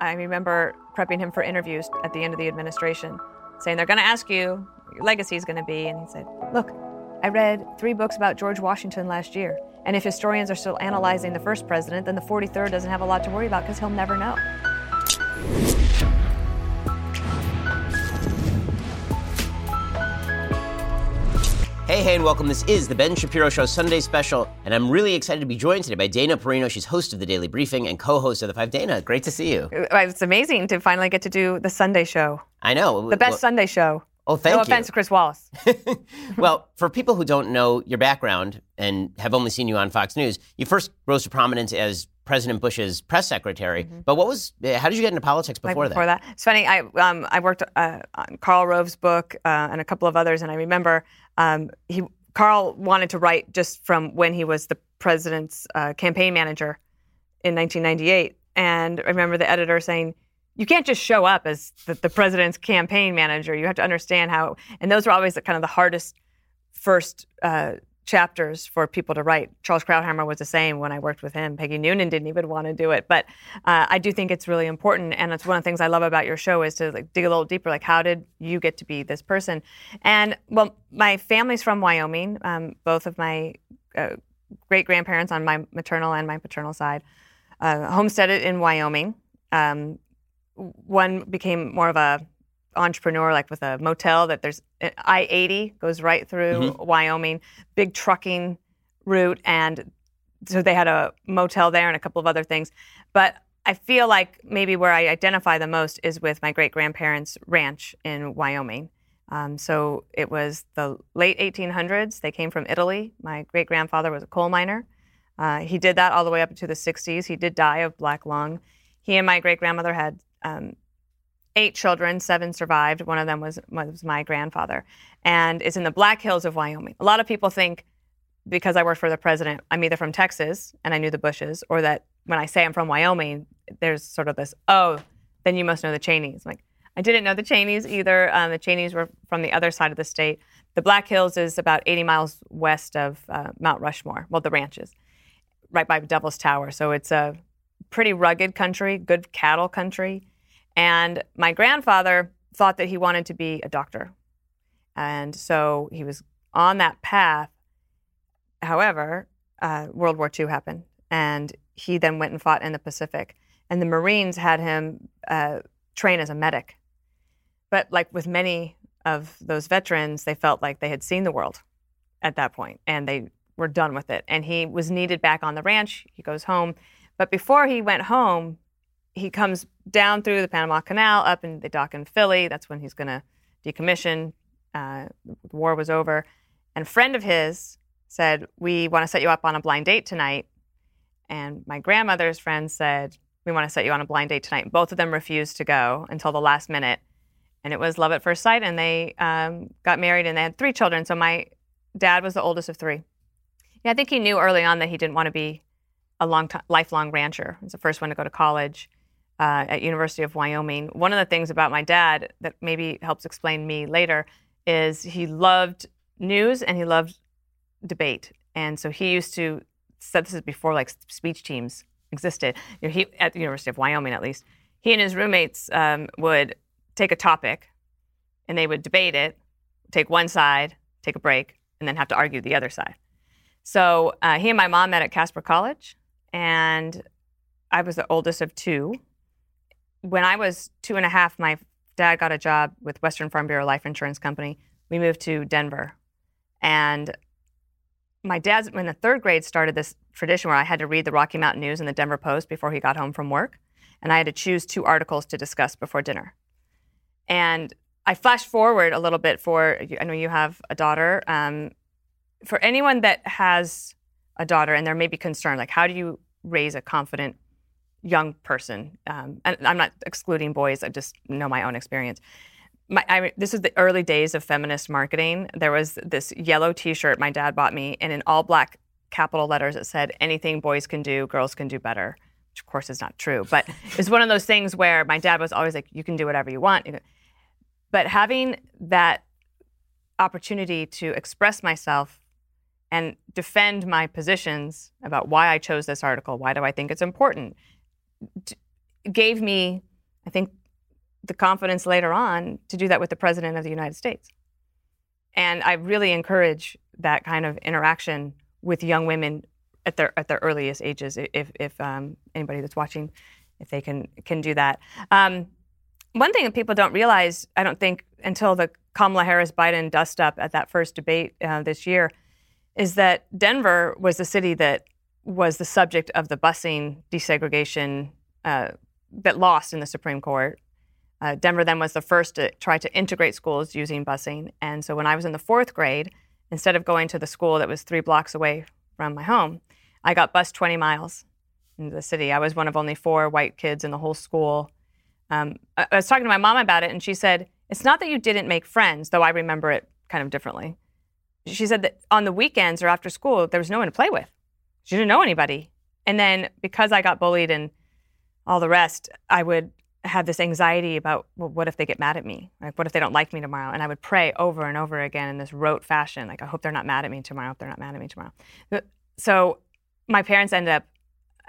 I remember prepping him for interviews at the end of the administration, saying, They're going to ask you your legacy is going to be. And he said, Look, I read three books about George Washington last year. And if historians are still analyzing the first president, then the 43rd doesn't have a lot to worry about because he'll never know. Hey, hey, and welcome. This is the Ben Shapiro Show Sunday Special, and I'm really excited to be joined today by Dana Perino. She's host of the Daily Briefing and co-host of the Five. Dana, great to see you. It's amazing to finally get to do the Sunday show. I know the best well, Sunday show. Oh, thank no you. No offense to Chris Wallace. well, for people who don't know your background and have only seen you on Fox News, you first rose to prominence as President Bush's press secretary. Mm-hmm. But what was? How did you get into politics before like before that? that? It's funny. I um, I worked uh, on Karl Rove's book uh, and a couple of others, and I remember um, he Karl wanted to write just from when he was the president's uh, campaign manager in 1998. And I remember the editor saying, you can't just show up as the, the, president's campaign manager. You have to understand how, and those were always the, kind of the hardest first uh, chapters for people to write. Charles Krauthammer was the same when I worked with him. Peggy Noonan didn't even want to do it, but uh, I do think it's really important, and it's one of the things I love about your show is to like dig a little deeper. Like, how did you get to be this person? And well, my family's from Wyoming. Um, both of my uh, great grandparents on my maternal and my paternal side uh, homesteaded in Wyoming. Um, one became more of a entrepreneur, like with a motel that there's I 80 goes right through mm-hmm. Wyoming, big trucking route. And so they had a motel there and a couple of other things. But I feel like maybe where I identify the most is with my great grandparents' ranch in Wyoming. Um, so it was the late 1800s. They came from Italy. My great grandfather was a coal miner. Uh, he did that all the way up to the 60s. He did die of black lung. He and my great grandmother had um, eight children, seven survived. One of them was, was my grandfather. And it's in the Black Hills of Wyoming. A lot of people think because I worked for the president, I'm either from Texas and I knew the Bushes, or that when I say I'm from Wyoming, there's sort of this, oh, then you must know the Cheneys. I'm like, I didn't know the Cheneys either. Um, the Cheneys were from the other side of the state. The Black Hills is about 80 miles west of uh, Mount Rushmore, well, the ranches, right by Devil's Tower. So it's a pretty rugged country, good cattle country. And my grandfather thought that he wanted to be a doctor. And so he was on that path. However, uh, World War II happened, and he then went and fought in the Pacific. And the Marines had him uh, train as a medic. But like with many of those veterans, they felt like they had seen the world at that point, and they were done with it. And he was needed back on the ranch. He goes home. But before he went home, he comes down through the Panama Canal up in the dock in Philly. That's when he's going to decommission. Uh, the war was over. And a friend of his said, We want to set you up on a blind date tonight. And my grandmother's friend said, We want to set you on a blind date tonight. Both of them refused to go until the last minute. And it was love at first sight. And they um, got married and they had three children. So my dad was the oldest of three. Yeah, I think he knew early on that he didn't want to be a long time, lifelong rancher. He was the first one to go to college uh, at University of Wyoming. One of the things about my dad that maybe helps explain me later is he loved news and he loved debate, and so he used to. Said this is before like speech teams existed. You know, he at the University of Wyoming, at least, he and his roommates um, would take a topic, and they would debate it, take one side, take a break, and then have to argue the other side. So uh, he and my mom met at Casper College, and I was the oldest of two when I was two and a half, my dad got a job with Western Farm Bureau Life Insurance Company. We moved to Denver. And my dad, when the third grade, started this tradition where I had to read the Rocky Mountain News and the Denver Post before he got home from work. And I had to choose two articles to discuss before dinner. And I flash forward a little bit for, I know you have a daughter. Um, for anyone that has a daughter and they're maybe concerned, like how do you raise a confident young person, um, and I'm not excluding boys, I just know my own experience. My, I, this is the early days of feminist marketing. There was this yellow T-shirt my dad bought me, and in all black capital letters it said, "Anything boys can do, girls can do better." Which of course is not true, but it's one of those things where my dad was always like, "You can do whatever you want." But having that opportunity to express myself and defend my positions about why I chose this article, why do I think it's important, gave me I think the confidence later on to do that with the president of the United States. And I really encourage that kind of interaction with young women at their at their earliest ages. If if um, anybody that's watching, if they can can do that. Um, one thing that people don't realize, I don't think, until the Kamala Harris Biden dust up at that first debate uh, this year, is that Denver was the city that was the subject of the busing desegregation uh, that lost in the Supreme Court. Uh, Denver then was the first to try to integrate schools using busing. And so when I was in the fourth grade, instead of going to the school that was three blocks away from my home, I got bused 20 miles into the city. I was one of only four white kids in the whole school. Um, I, I was talking to my mom about it, and she said, It's not that you didn't make friends, though I remember it kind of differently. She said that on the weekends or after school, there was no one to play with. She didn't know anybody. And then because I got bullied and all the rest, I would have this anxiety about well, what if they get mad at me? Like, what if they don't like me tomorrow? And I would pray over and over again in this rote fashion, like, I hope they're not mad at me tomorrow. I hope they're not mad at me tomorrow. So my parents ended up,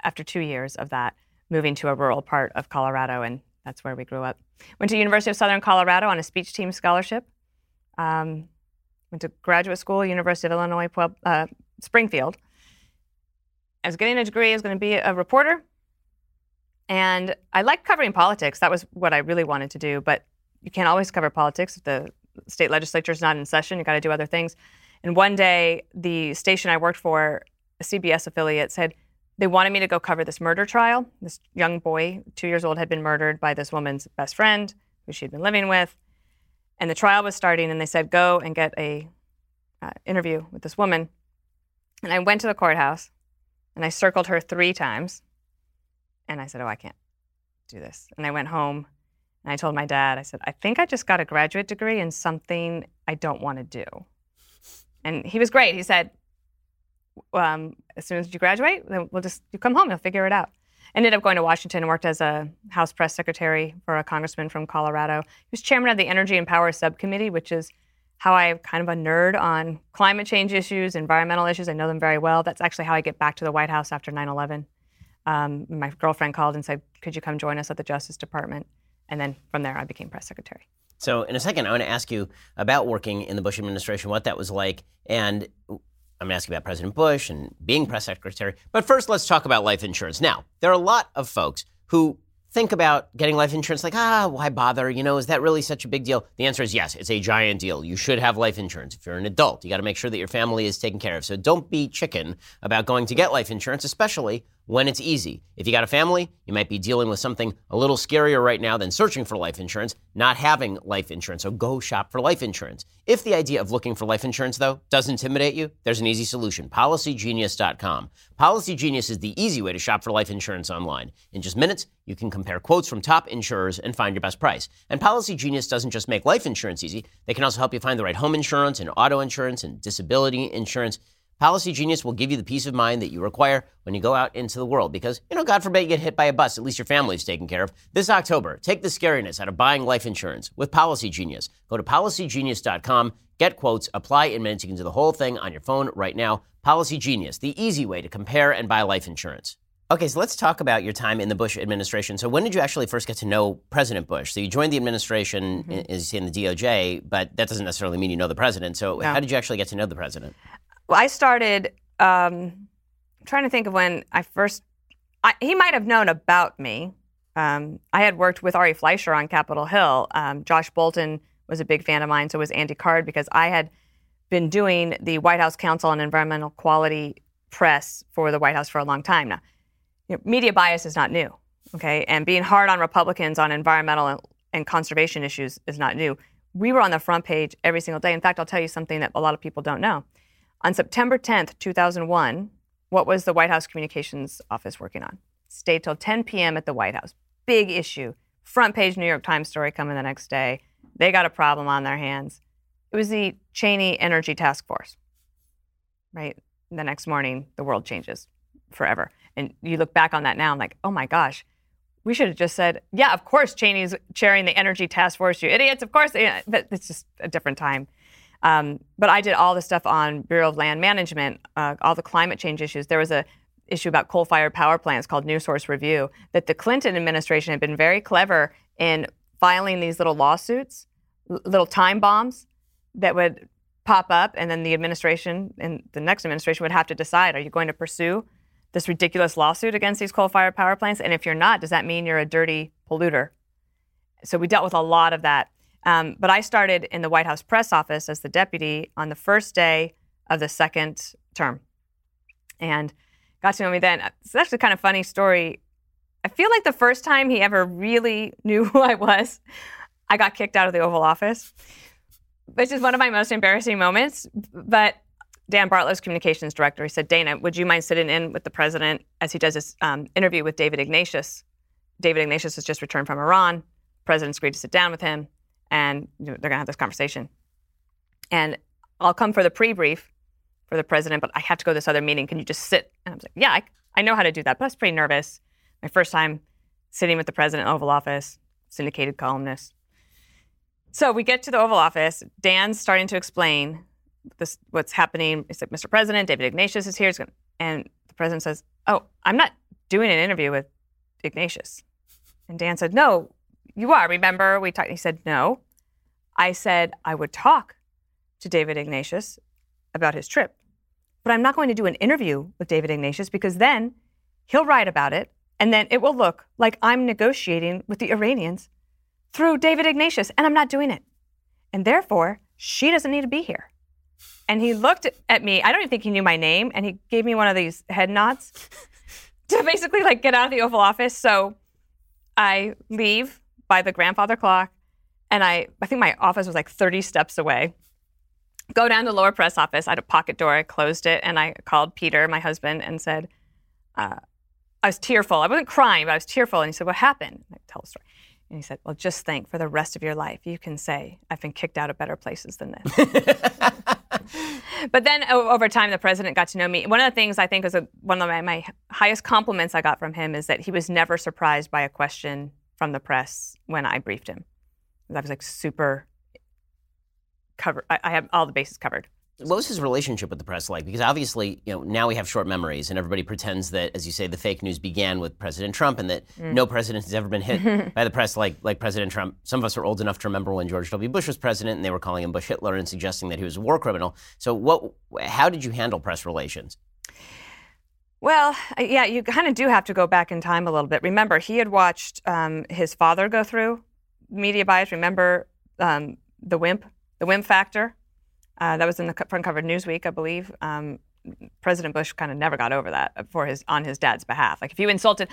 after two years of that, moving to a rural part of Colorado, and that's where we grew up. Went to University of Southern Colorado on a speech team scholarship. Um, went to graduate school, University of Illinois, uh, Springfield. I was getting a degree. I was going to be a reporter. And I liked covering politics. That was what I really wanted to do. But you can't always cover politics if the state legislature is not in session. You got to do other things. And one day, the station I worked for, a CBS affiliate, said they wanted me to go cover this murder trial. This young boy, two years old, had been murdered by this woman's best friend who she'd been living with. And the trial was starting, and they said, go and get a uh, interview with this woman. And I went to the courthouse, and I circled her three times and I said, Oh, I can't do this. And I went home and I told my dad, I said, I think I just got a graduate degree in something I don't want to do. And he was great. He said, um, As soon as you graduate, then we'll just, you come home, you'll figure it out. Ended up going to Washington and worked as a House press secretary for a congressman from Colorado. He was chairman of the Energy and Power Subcommittee, which is how I'm kind of a nerd on climate change issues, environmental issues. I know them very well. That's actually how I get back to the White House after 9 11 um, my girlfriend called and said, Could you come join us at the Justice Department? And then from there, I became press secretary. So, in a second, I want to ask you about working in the Bush administration, what that was like. And I'm going to ask you about President Bush and being press secretary. But first, let's talk about life insurance. Now, there are a lot of folks who think about getting life insurance like, ah, why bother? You know, is that really such a big deal? The answer is yes, it's a giant deal. You should have life insurance. If you're an adult, you got to make sure that your family is taken care of. So don't be chicken about going to get life insurance, especially when it's easy. If you got a family, you might be dealing with something a little scarier right now than searching for life insurance, not having life insurance. So go shop for life insurance. If the idea of looking for life insurance, though, does intimidate you, there's an easy solution policygenius.com. Policygenius is the easy way to shop for life insurance online. In just minutes, you can compare quotes from top insurers and find your best price. And Policygenius doesn't just make life insurance easy, they can also help you find the right home insurance and auto insurance and disability insurance. Policy Genius will give you the peace of mind that you require when you go out into the world because, you know, God forbid you get hit by a bus, at least your family's taken care of. This October, take the scariness out of buying life insurance with Policy Genius. Go to policygenius.com, get quotes, apply in minutes. You can do the whole thing on your phone right now. Policy Genius, the easy way to compare and buy life insurance. Okay, so let's talk about your time in the Bush administration. So, when did you actually first get to know President Bush? So, you joined the administration, mm-hmm. as you in the DOJ, but that doesn't necessarily mean you know the president. So, no. how did you actually get to know the president? Well, I started um, trying to think of when I first. I, he might have known about me. Um, I had worked with Ari Fleischer on Capitol Hill. Um, Josh Bolten was a big fan of mine, so was Andy Card because I had been doing the White House Council on Environmental Quality press for the White House for a long time now. You know, media bias is not new, okay, and being hard on Republicans on environmental and, and conservation issues is not new. We were on the front page every single day. In fact, I'll tell you something that a lot of people don't know. On September 10th, 2001, what was the White House Communications Office working on? Stayed till 10 p.m. at the White House. Big issue. Front page New York Times story coming the next day. They got a problem on their hands. It was the Cheney Energy Task Force. Right? The next morning, the world changes forever. And you look back on that now, I'm like, oh my gosh, we should have just said, yeah, of course Cheney's chairing the Energy Task Force, you idiots. Of course, but it's just a different time. Um, but I did all the stuff on Bureau of Land Management, uh, all the climate change issues. There was a issue about coal-fired power plants called New Source Review that the Clinton administration had been very clever in filing these little lawsuits, little time bombs that would pop up, and then the administration and the next administration would have to decide: Are you going to pursue this ridiculous lawsuit against these coal-fired power plants? And if you're not, does that mean you're a dirty polluter? So we dealt with a lot of that. Um, but I started in the White House press office as the deputy on the first day of the second term, and got to know me then. It's actually kind of funny story. I feel like the first time he ever really knew who I was, I got kicked out of the Oval Office, which is one of my most embarrassing moments. But Dan Bartlett's communications director, he said, Dana, would you mind sitting in with the president as he does this um, interview with David Ignatius? David Ignatius has just returned from Iran. The president's agreed to sit down with him, and you know, they're going to have this conversation. And I'll come for the pre-brief for the president, but I have to go to this other meeting. Can you just sit? And I was like, yeah, I, I know how to do that, but I was pretty nervous. My first time sitting with the president in Oval Office, syndicated columnist. So we get to the Oval Office. Dan's starting to explain this, what's happening. He said, Mr. President, David Ignatius is here. And the president says, Oh, I'm not doing an interview with Ignatius. And Dan said, No, you are. Remember, we talked. He said, No. I said, I would talk to David Ignatius about his trip, but I'm not going to do an interview with David Ignatius because then he'll write about it and then it will look like I'm negotiating with the Iranians through David Ignatius, and I'm not doing it. And therefore, she doesn't need to be here. And he looked at me. I don't even think he knew my name. And he gave me one of these head nods to basically like get out of the Oval Office. So I leave by the grandfather clock. And I, I think my office was like 30 steps away. Go down to the lower press office. I had a pocket door. I closed it. And I called Peter, my husband, and said, uh, I was tearful. I wasn't crying, but I was tearful. And he said, What happened? I tell the story. And he said, Well, just think for the rest of your life, you can say, I've been kicked out of better places than this. but then over time, the president got to know me. One of the things I think was a, one of my, my, highest compliments I got from him is that he was never surprised by a question from the press when I briefed him. I was like super covered. I, I have all the bases covered. What was his relationship with the press like? Because obviously, you know, now we have short memories, and everybody pretends that, as you say, the fake news began with President Trump, and that mm. no president has ever been hit by the press like like President Trump. Some of us are old enough to remember when George W. Bush was president, and they were calling him Bush Hitler and suggesting that he was a war criminal. So, what? How did you handle press relations? Well, uh, yeah, you kind of do have to go back in time a little bit. Remember, he had watched um, his father go through media bias. Remember um, the wimp, the wimp factor uh, that was in the front cover of Newsweek, I believe. Um, President Bush kind of never got over that for his on his dad's behalf. Like if you insulted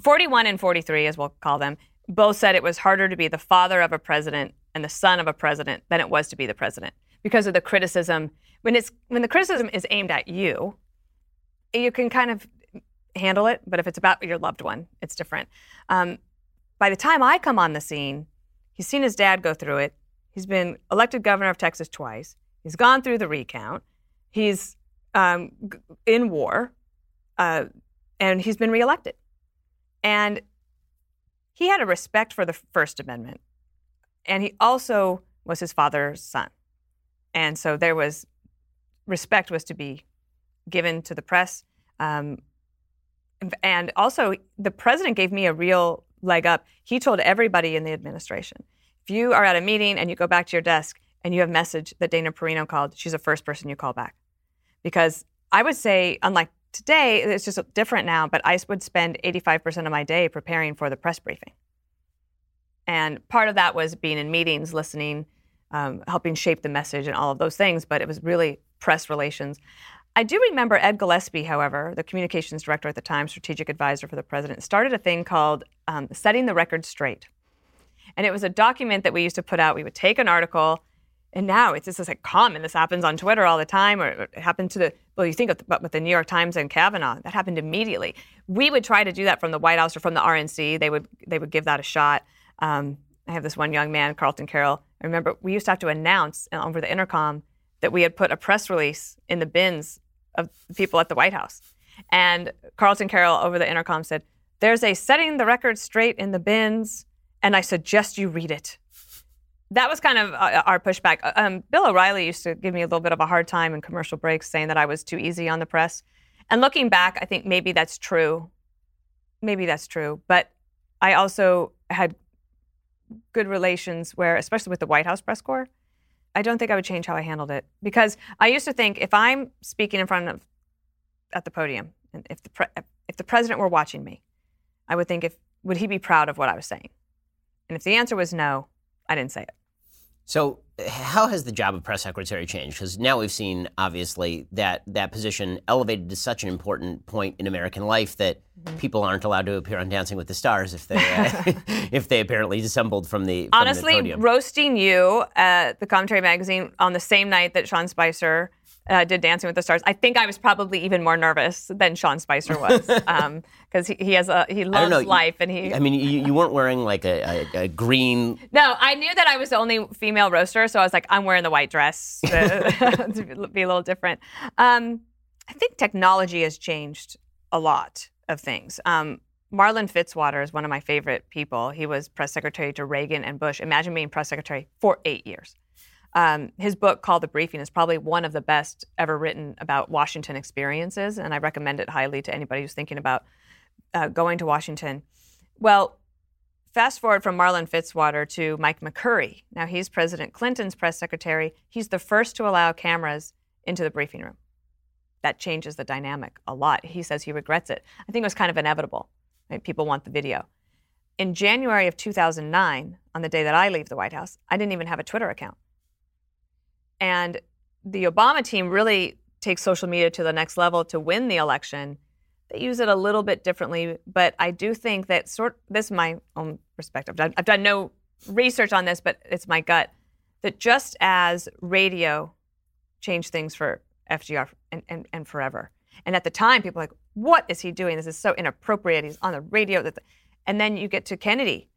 41 and 43, as we'll call them, both said it was harder to be the father of a president and the son of a president than it was to be the president because of the criticism. When it's when the criticism is aimed at you, you can kind of handle it. But if it's about your loved one, it's different. Um, by the time I come on the scene, he's seen his dad go through it. He's been elected governor of Texas twice. He's gone through the recount. He's um, in war, uh, and he's been reelected. And he had a respect for the First Amendment, and he also was his father's son. And so there was respect was to be given to the press. Um, and also, the president gave me a real leg up. He told everybody in the administration if you are at a meeting and you go back to your desk and you have a message that Dana Perino called, she's the first person you call back. Because I would say, unlike today, it's just different now, but I would spend 85% of my day preparing for the press briefing. And part of that was being in meetings, listening, um, helping shape the message, and all of those things, but it was really press relations. I do remember Ed Gillespie, however, the communications director at the time, strategic advisor for the president, started a thing called um, Setting the Record Straight. And it was a document that we used to put out. We would take an article, and now it's just like common. This happens on Twitter all the time, or it happened to the, well, you think about with the New York Times and Kavanaugh, that happened immediately. We would try to do that from the White House or from the RNC. They would, they would give that a shot. Um, I have this one young man, Carlton Carroll. I remember we used to have to announce over the intercom that we had put a press release in the bins of people at the White House. And Carlton Carroll over the intercom said, There's a setting the record straight in the bins and I suggest you read it. That was kind of uh, our pushback. Uh, um, Bill O'Reilly used to give me a little bit of a hard time in commercial breaks, saying that I was too easy on the press. And looking back, I think maybe that's true. Maybe that's true. But I also had good relations where, especially with the White House press corps, I don't think I would change how I handled it because I used to think if I'm speaking in front of at the podium and if the pre- if the president were watching me, I would think if would he be proud of what I was saying, and if the answer was no, I didn't say it. So, how has the job of press secretary changed? Because now we've seen, obviously, that that position elevated to such an important point in American life that mm-hmm. people aren't allowed to appear on Dancing with the Stars if they uh, if they apparently dissembled from the from honestly the roasting you at the Commentary magazine on the same night that Sean Spicer uh, did Dancing with the Stars. I think I was probably even more nervous than Sean Spicer was because um, he, he has a he loves life and he. I mean, you, you weren't wearing like a, a, a, green. No, I knew that I was the only female roaster, so I was like, I'm wearing the white dress to, to be a little different. Um, I think technology has changed a lot of things. Um, Marlin Fitzwater is one of my favorite people. He was press secretary to Reagan and Bush. Imagine being press secretary for eight years. Um, his book called The Briefing is probably one of the best ever written about Washington experiences, and I recommend it highly to anybody who's thinking about uh, going to Washington. Well, fast forward from Marlin Fitzwater to Mike McCurry. Now he's President Clinton's press secretary. He's the first to allow cameras into the briefing room. That changes the dynamic a lot. He says he regrets it. I think it was kind of inevitable. Right? People want the video. In January of 2009, on the day that I leave the White House, I didn't even have a Twitter account. And the Obama team really takes social media to the next level to win the election. They use it a little bit differently, but I do think that sort. This is my own perspective. I've done, I've done no research on this, but it's my gut that just as radio changed things for FDR and, and, and forever, and at the time people were like, "What is he doing? This is so inappropriate. He's on the radio." And then you get to Kennedy,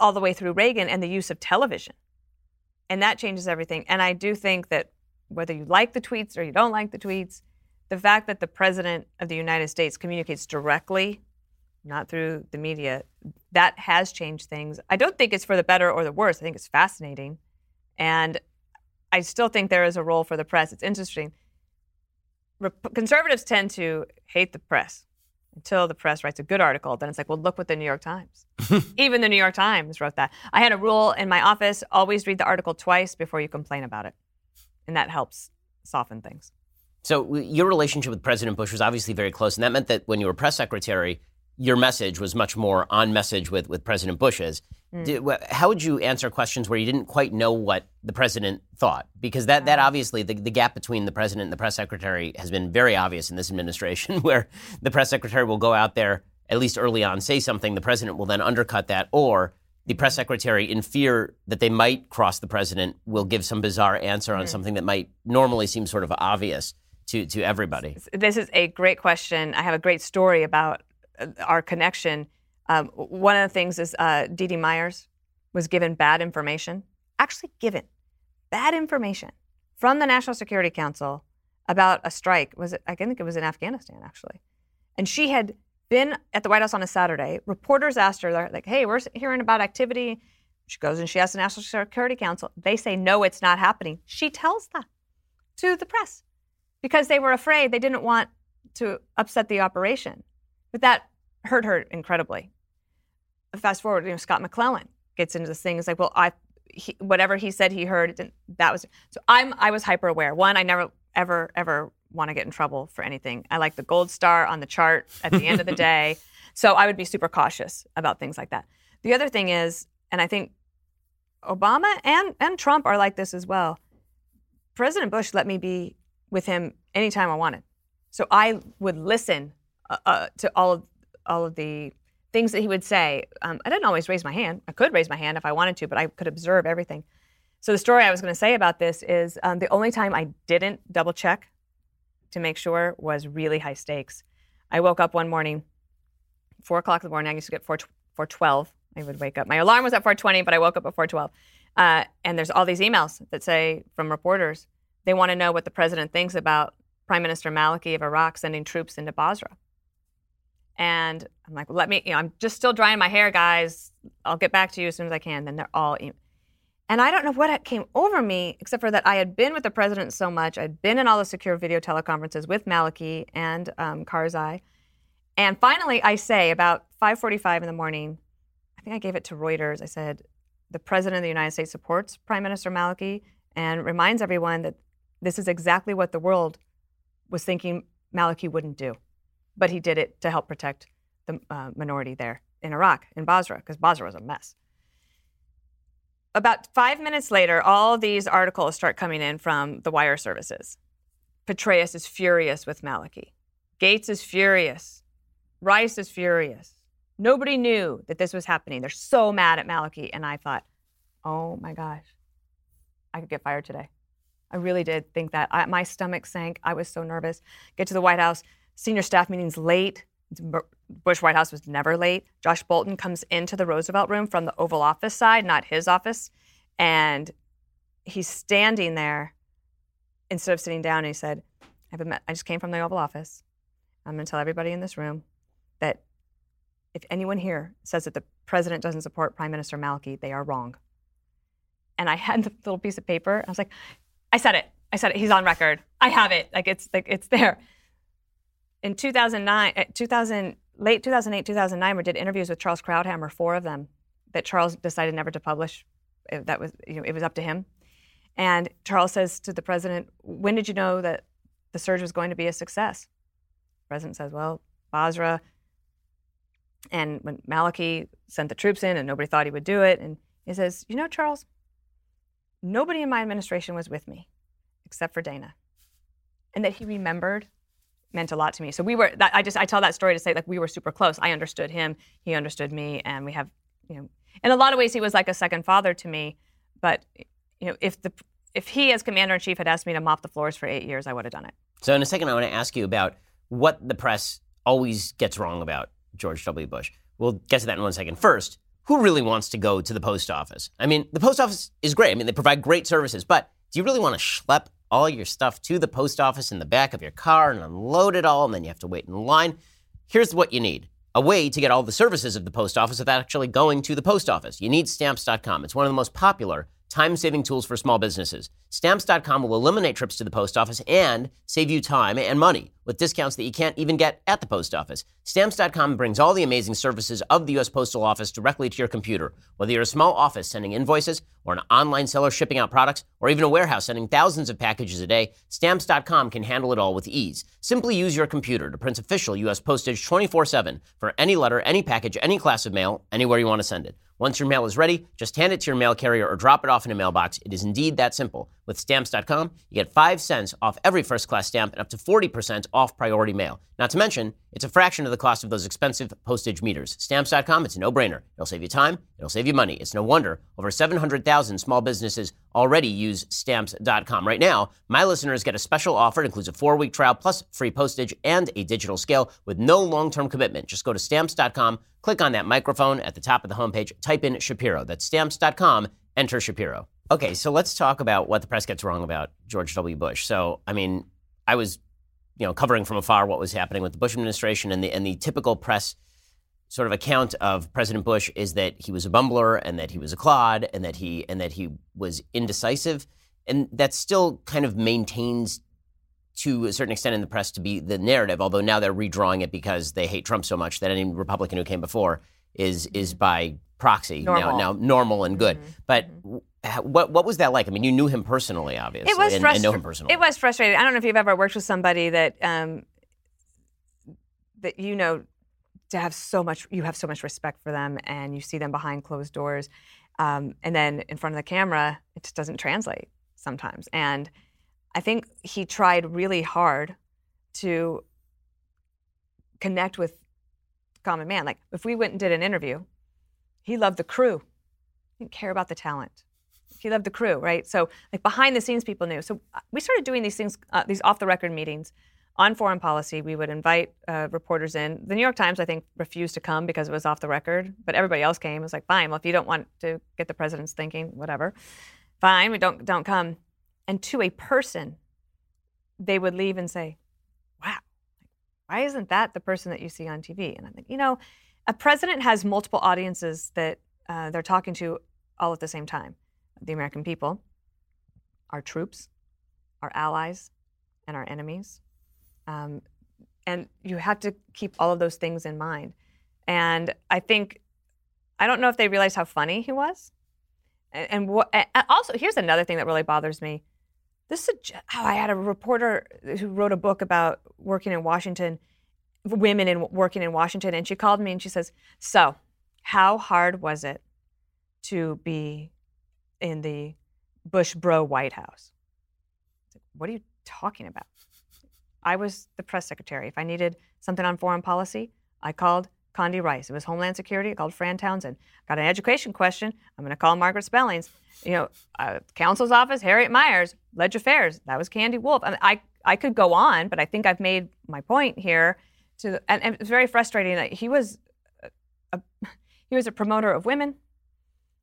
all the way through Reagan, and the use of television and that changes everything. And I do think that whether you like the tweets or you don't like the tweets, the fact that the president of the United States communicates directly, not through the media, that has changed things. I don't think it's for the better or the worse. I think it's fascinating. And I still think there is a role for the press. It's interesting. Conservatives tend to hate the press until the press writes a good article. Then it's like, well, look what the New York Times. Even the New York Times wrote that. I had a rule in my office always read the article twice before you complain about it. And that helps soften things. So, your relationship with President Bush was obviously very close. And that meant that when you were press secretary, your message was much more on message with, with President Bush's. Mm. Did, how would you answer questions where you didn't quite know what the president thought? Because that, that obviously, the, the gap between the president and the press secretary has been very obvious in this administration, where the press secretary will go out there, at least early on, say something, the president will then undercut that, or the press secretary, in fear that they might cross the president, will give some bizarre answer on mm. something that might normally seem sort of obvious to, to everybody. This is a great question. I have a great story about uh, our connection um, one of the things is uh, Dee Dee Myers was given bad information, actually given bad information from the National Security Council about a strike. Was it? I think it was in Afghanistan actually, and she had been at the White House on a Saturday. Reporters asked her, like, "Hey, we're hearing about activity." She goes and she asks the National Security Council. They say, "No, it's not happening." She tells that to the press because they were afraid. They didn't want to upset the operation, but that hurt her incredibly fast forward, you know, Scott McClellan gets into this thing. It's like, well, I, he, whatever he said he heard, that was. So I'm, I was hyper aware. One, I never, ever, ever want to get in trouble for anything. I like the gold star on the chart at the end of the day. So I would be super cautious about things like that. The other thing is, and I think Obama and, and Trump are like this as well. President Bush let me be with him anytime I wanted. So I would listen uh, uh, to all of all of the things that he would say. Um, I didn't always raise my hand. I could raise my hand if I wanted to, but I could observe everything. So the story I was going to say about this is um, the only time I didn't double check to make sure was really high stakes. I woke up one morning, four o'clock in the morning. I used to get four four twelve. I would wake up. My alarm was at four twenty, but I woke up at four twelve. Uh, and there's all these emails that say from reporters they want to know what the president thinks about Prime Minister Maliki of Iraq sending troops into Basra. And I'm like, let me, you know, I'm just still drying my hair, guys. I'll get back to you as soon as I can. Then they're all, and I don't know what came over me, except for that I had been with the president so much. I'd been in all the secure video teleconferences with Maliki and um, Karzai. And finally, I say about 5:45 in the morning, I think I gave it to Reuters. I said, the President of the United States supports Prime Minister Maliki and reminds everyone that this is exactly what the world was thinking Maliki wouldn't do. But he did it to help protect the uh, minority there in Iraq, in Basra, because Basra was a mess. About five minutes later, all these articles start coming in from the wire services. Petraeus is furious with Maliki. Gates is furious. Rice is furious. Nobody knew that this was happening. They're so mad at Maliki. And I thought, oh my gosh, I could get fired today. I really did think that. I, my stomach sank. I was so nervous. Get to the White House, senior staff meetings late. Bush White House was never late. Josh Bolten comes into the Roosevelt room from the Oval Office side, not his office. And he's standing there instead of sitting down. And he said, I, met, I just came from the Oval Office. I'm going to tell everybody in this room that if anyone here says that the president doesn't support Prime Minister Maliki, they are wrong. And I had the little piece of paper. I was like, I said it. I said it. He's on record. I have it. Like it's like it's there. In 2009, eh, 2000, late 2008, 2009, we did interviews with Charles Krauthammer, four of them, that Charles decided never to publish. That was, you know, it was up to him. And Charles says to the president, "When did you know that the surge was going to be a success?" The president says, "Well, Basra, and when Maliki sent the troops in, and nobody thought he would do it, and he says, "You know, Charles, nobody in my administration was with me except for Dana. And that he remembered meant a lot to me. So we were that, I just I tell that story to say like we were super close. I understood him, he understood me and we have, you know, in a lot of ways he was like a second father to me, but you know, if the if he as commander in chief had asked me to mop the floors for 8 years, I would have done it. So in a second I want to ask you about what the press always gets wrong about George W. Bush. We'll get to that in one second. First, who really wants to go to the post office? I mean, the post office is great. I mean, they provide great services, but do you really want to schlep all your stuff to the post office in the back of your car and unload it all, and then you have to wait in line? Here's what you need a way to get all the services of the post office without actually going to the post office. You need stamps.com. It's one of the most popular time saving tools for small businesses. Stamps.com will eliminate trips to the post office and save you time and money with discounts that you can't even get at the post office. Stamps.com brings all the amazing services of the U.S. Postal Office directly to your computer. Whether you're a small office sending invoices, or an online seller shipping out products, or even a warehouse sending thousands of packages a day, Stamps.com can handle it all with ease. Simply use your computer to print official U.S. postage 24 7 for any letter, any package, any class of mail, anywhere you want to send it. Once your mail is ready, just hand it to your mail carrier or drop it off in a mailbox. It is indeed that simple. With stamps.com, you get 5 cents off every first class stamp and up to 40% off priority mail. Not to mention, it's a fraction of the cost of those expensive postage meters. Stamps.com, it's a no brainer. It'll save you time, it'll save you money. It's no wonder over 700,000 small businesses already use Stamps.com. Right now, my listeners get a special offer. It includes a four week trial plus free postage and a digital scale with no long term commitment. Just go to Stamps.com, click on that microphone at the top of the homepage, type in Shapiro. That's Stamps.com, enter Shapiro. Okay, so let's talk about what the press gets wrong about George W. Bush. So, I mean, I was you know, covering from afar what was happening with the Bush administration and the and the typical press sort of account of President Bush is that he was a bumbler and that he was a clod and that he and that he was indecisive and that still kind of maintains to a certain extent in the press to be the narrative although now they're redrawing it because they hate Trump so much that any Republican who came before is is by proxy normal. now now normal and good Mm-hmm. but what what was that like? I mean, you knew him personally, obviously. It was and, and know him personally. It was frustrating. I don't know if you've ever worked with somebody that um, that you know to have so much you have so much respect for them and you see them behind closed doors um, and then in front of the camera it just doesn't translate sometimes and i think he tried really hard to connect with common man like if we went and did an interview he loved the crew he didn't care about the talent he loved the crew right so like behind the scenes people knew so uh, we started doing these things uh, these off the record meetings on foreign policy, we would invite uh, reporters in. The New York Times, I think, refused to come because it was off the record, but everybody else came. It was like, fine. Well, if you don't want to get the president's thinking, whatever, fine. We don't don't come. And to a person, they would leave and say, "Wow, why isn't that the person that you see on TV?" And I think, you know, a president has multiple audiences that uh, they're talking to all at the same time: the American people, our troops, our allies, and our enemies. Um, and you have to keep all of those things in mind. And I think, I don't know if they realized how funny he was, And, and, what, and also, here's another thing that really bothers me. This is oh, I had a reporter who wrote a book about working in Washington, women in working in Washington, and she called me and she says, "So, how hard was it to be in the Bush bro White House?" What are you talking about? I was the press secretary. If I needed something on foreign policy, I called Condi Rice. It was Homeland Security. I called Fran Townsend. Got an education question. I'm going to call Margaret Spellings. You know, uh, counsel's office, Harriet Miers, Ledge Affairs. That was Candi Wolff. I, mean, I, I could go on, but I think I've made my point here. To and, and it's very frustrating that he was a, he was a promoter of women,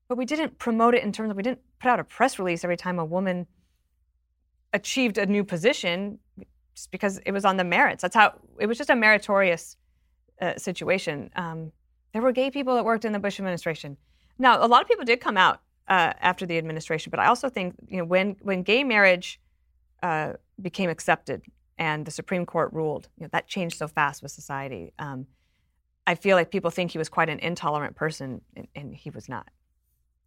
but we didn't promote it in terms of we didn't put out a press release every time a woman achieved a new position just because it was on the merits. That's how it was just a meritorious uh, situation. Um, there were gay people that worked in the Bush administration. Now, a lot of people did come out uh, after the administration, but I also think you know when when gay marriage uh, became accepted and the Supreme Court ruled, you know, that changed so fast with society. Um, I feel like people think he was quite an intolerant person, and, and he was not.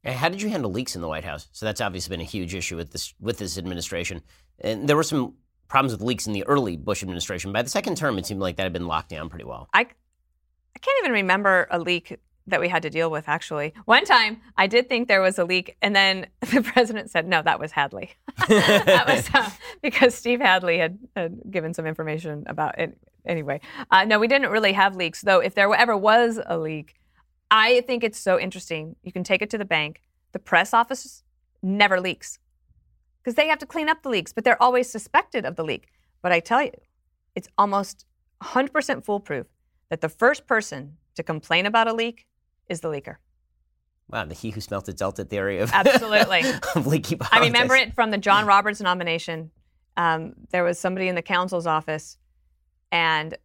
How did you handle leaks in the White House? So that's obviously been a huge issue with this with this administration, and there were some problems with leaks in the early Bush administration. By the second term, it seemed like that had been locked down pretty well. I, I can't even remember a leak that we had to deal with, actually. One time, I did think there was a leak, and then the president said, no, that was Hadley. that was uh, because Steve Hadley had, had, given some information about it. Anyway, uh, no, we didn't really have leaks, though. If there ever was a leak, I think it's so interesting. You can take it to the bank. The press office never leaks because they have to clean up the leaks, but they're always suspected of the leak. But I tell you, it's almost 100% foolproof that the first person to complain about a leak is the leaker. Wow, the he who smelt it dealt it theory of absolutely of leaky politics. I remember it from the John Roberts nomination. Um, there was somebody in the counsel's office, and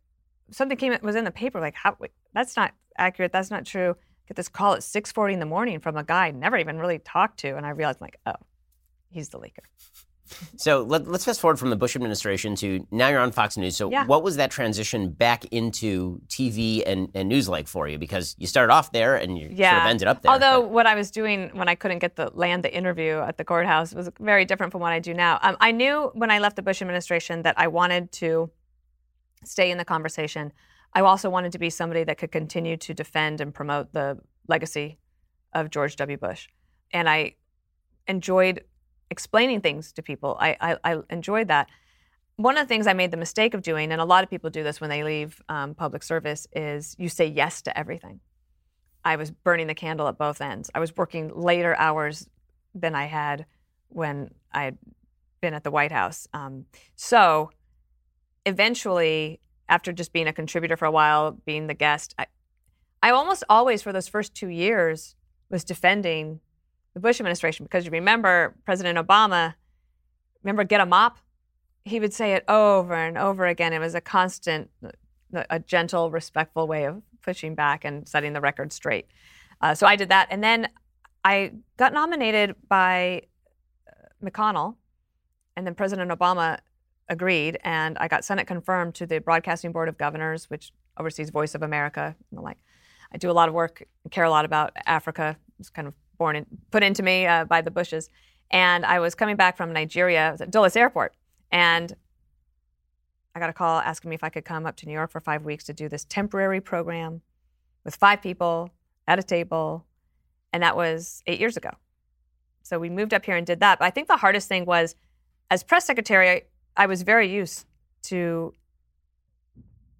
something came was in the paper like, how, wait, "That's not accurate. That's not true." Get this call at 6:40 in the morning from a guy I never even really talked to, and I realized like, oh, he's the leaker. So let, us fast forward from the Bush administration to now you're on Fox News. So yeah. what was that transition back into TV and, and news like for you? Because you started off there and you yeah. sort of ended up there. Although but. what I was doing when I couldn't get the land the interview at the courthouse was very different from what I do now. Um, I knew when I left the Bush administration that I wanted to stay in the conversation. I also wanted to be somebody that could continue to defend and promote the legacy of George W. Bush. And I enjoyed explaining things to people. I, I, I, enjoyed that. One of the things I made the mistake of doing, and a lot of people do this when they leave um, public service, is you say yes to everything. I was burning the candle at both ends. I was working later hours than I had when I had been at the White House. Um, so eventually, after just being a contributor for a while, being the guest, I, I almost always, for those first two years, was defending the Bush administration because you remember President Obama, remember get a mop? He would say it over and over again. It was a constant, a gentle, respectful way of pushing back and setting the record straight. Uh, so I did that. And then I got nominated by uh, McConnell, and then President Obama agreed, and I got Senate confirmed to the Broadcasting Board of Governors, which oversees Voice of America and the like. I do a lot of work, care a lot about Africa. It's kind of born in, put into me uh, by the Bushes. And I was coming back from Nigeria. I was at Dulles Airport. And I got a call asking me if I could come up to New York for five weeks to do this temporary program with five people at a table. And that was eight years ago. So we moved up here and did that. But I think the hardest thing was, as press secretary, I was very used to